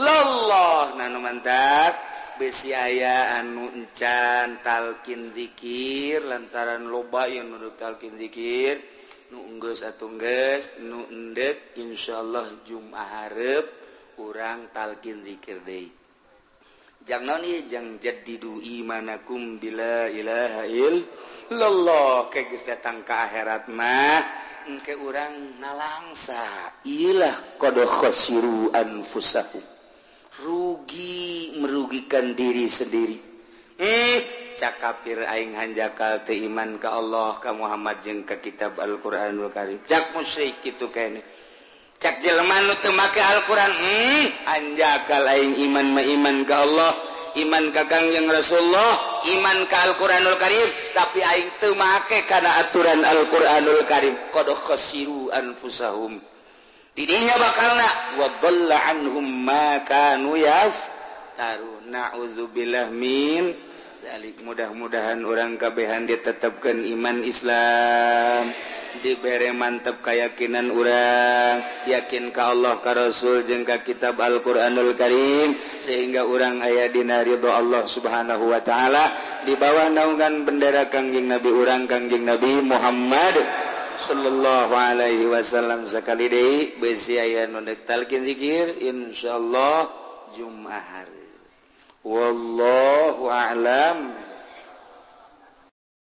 Lala nah numantak besi aya anu encan talkin zikir lantaran loba yang nunduk talkin zikir nunggus atau nunggus nu endek insyaallah Jumaharep urang talkin dzikir deui. Jangan noni jang jaddidu imanakum bila ilahail illallah. Ke datang ke akhirat mah ke urang nalangsa. Ilah qad khasiru rugi merugikan diri sendiri. Hmm, eh cakapir aing hanjakal teiman ke Allah ka Muhammad jeung ke kitab Al-Qur'anul Karim. Cak musyrik kitu kayaknya cek jeleman lu temake Alquran. Hmm, anjaka lain iman ma iman ke Allah iman kakang yang Rasulullah iman ke Al-Quranul Karim. Tapi aing temake karena aturan Al-Quranul Karim. Kodoh kasiru anfusahum. Didinya bakal nak waballa anhum ma kanu yaf taru na'udzubillah min dalik mudah-mudahan orang kabehan ditetapkan iman Islam. Diberre mantap kayakakinan orang. Yakin Ka Allah ka Rasul jengka kitab Alquranul Karim? Sehingga orang ayah dinariho Allah subhanahu Wa ta'ala. Di bawah naungan bendera Kangjing Nabi orang Kangjing Nabi Muhammad Shallallahu Alaihi Wasallam sekali De besia nondektalkin dzikir Insya Jumahari wallahu a'lam.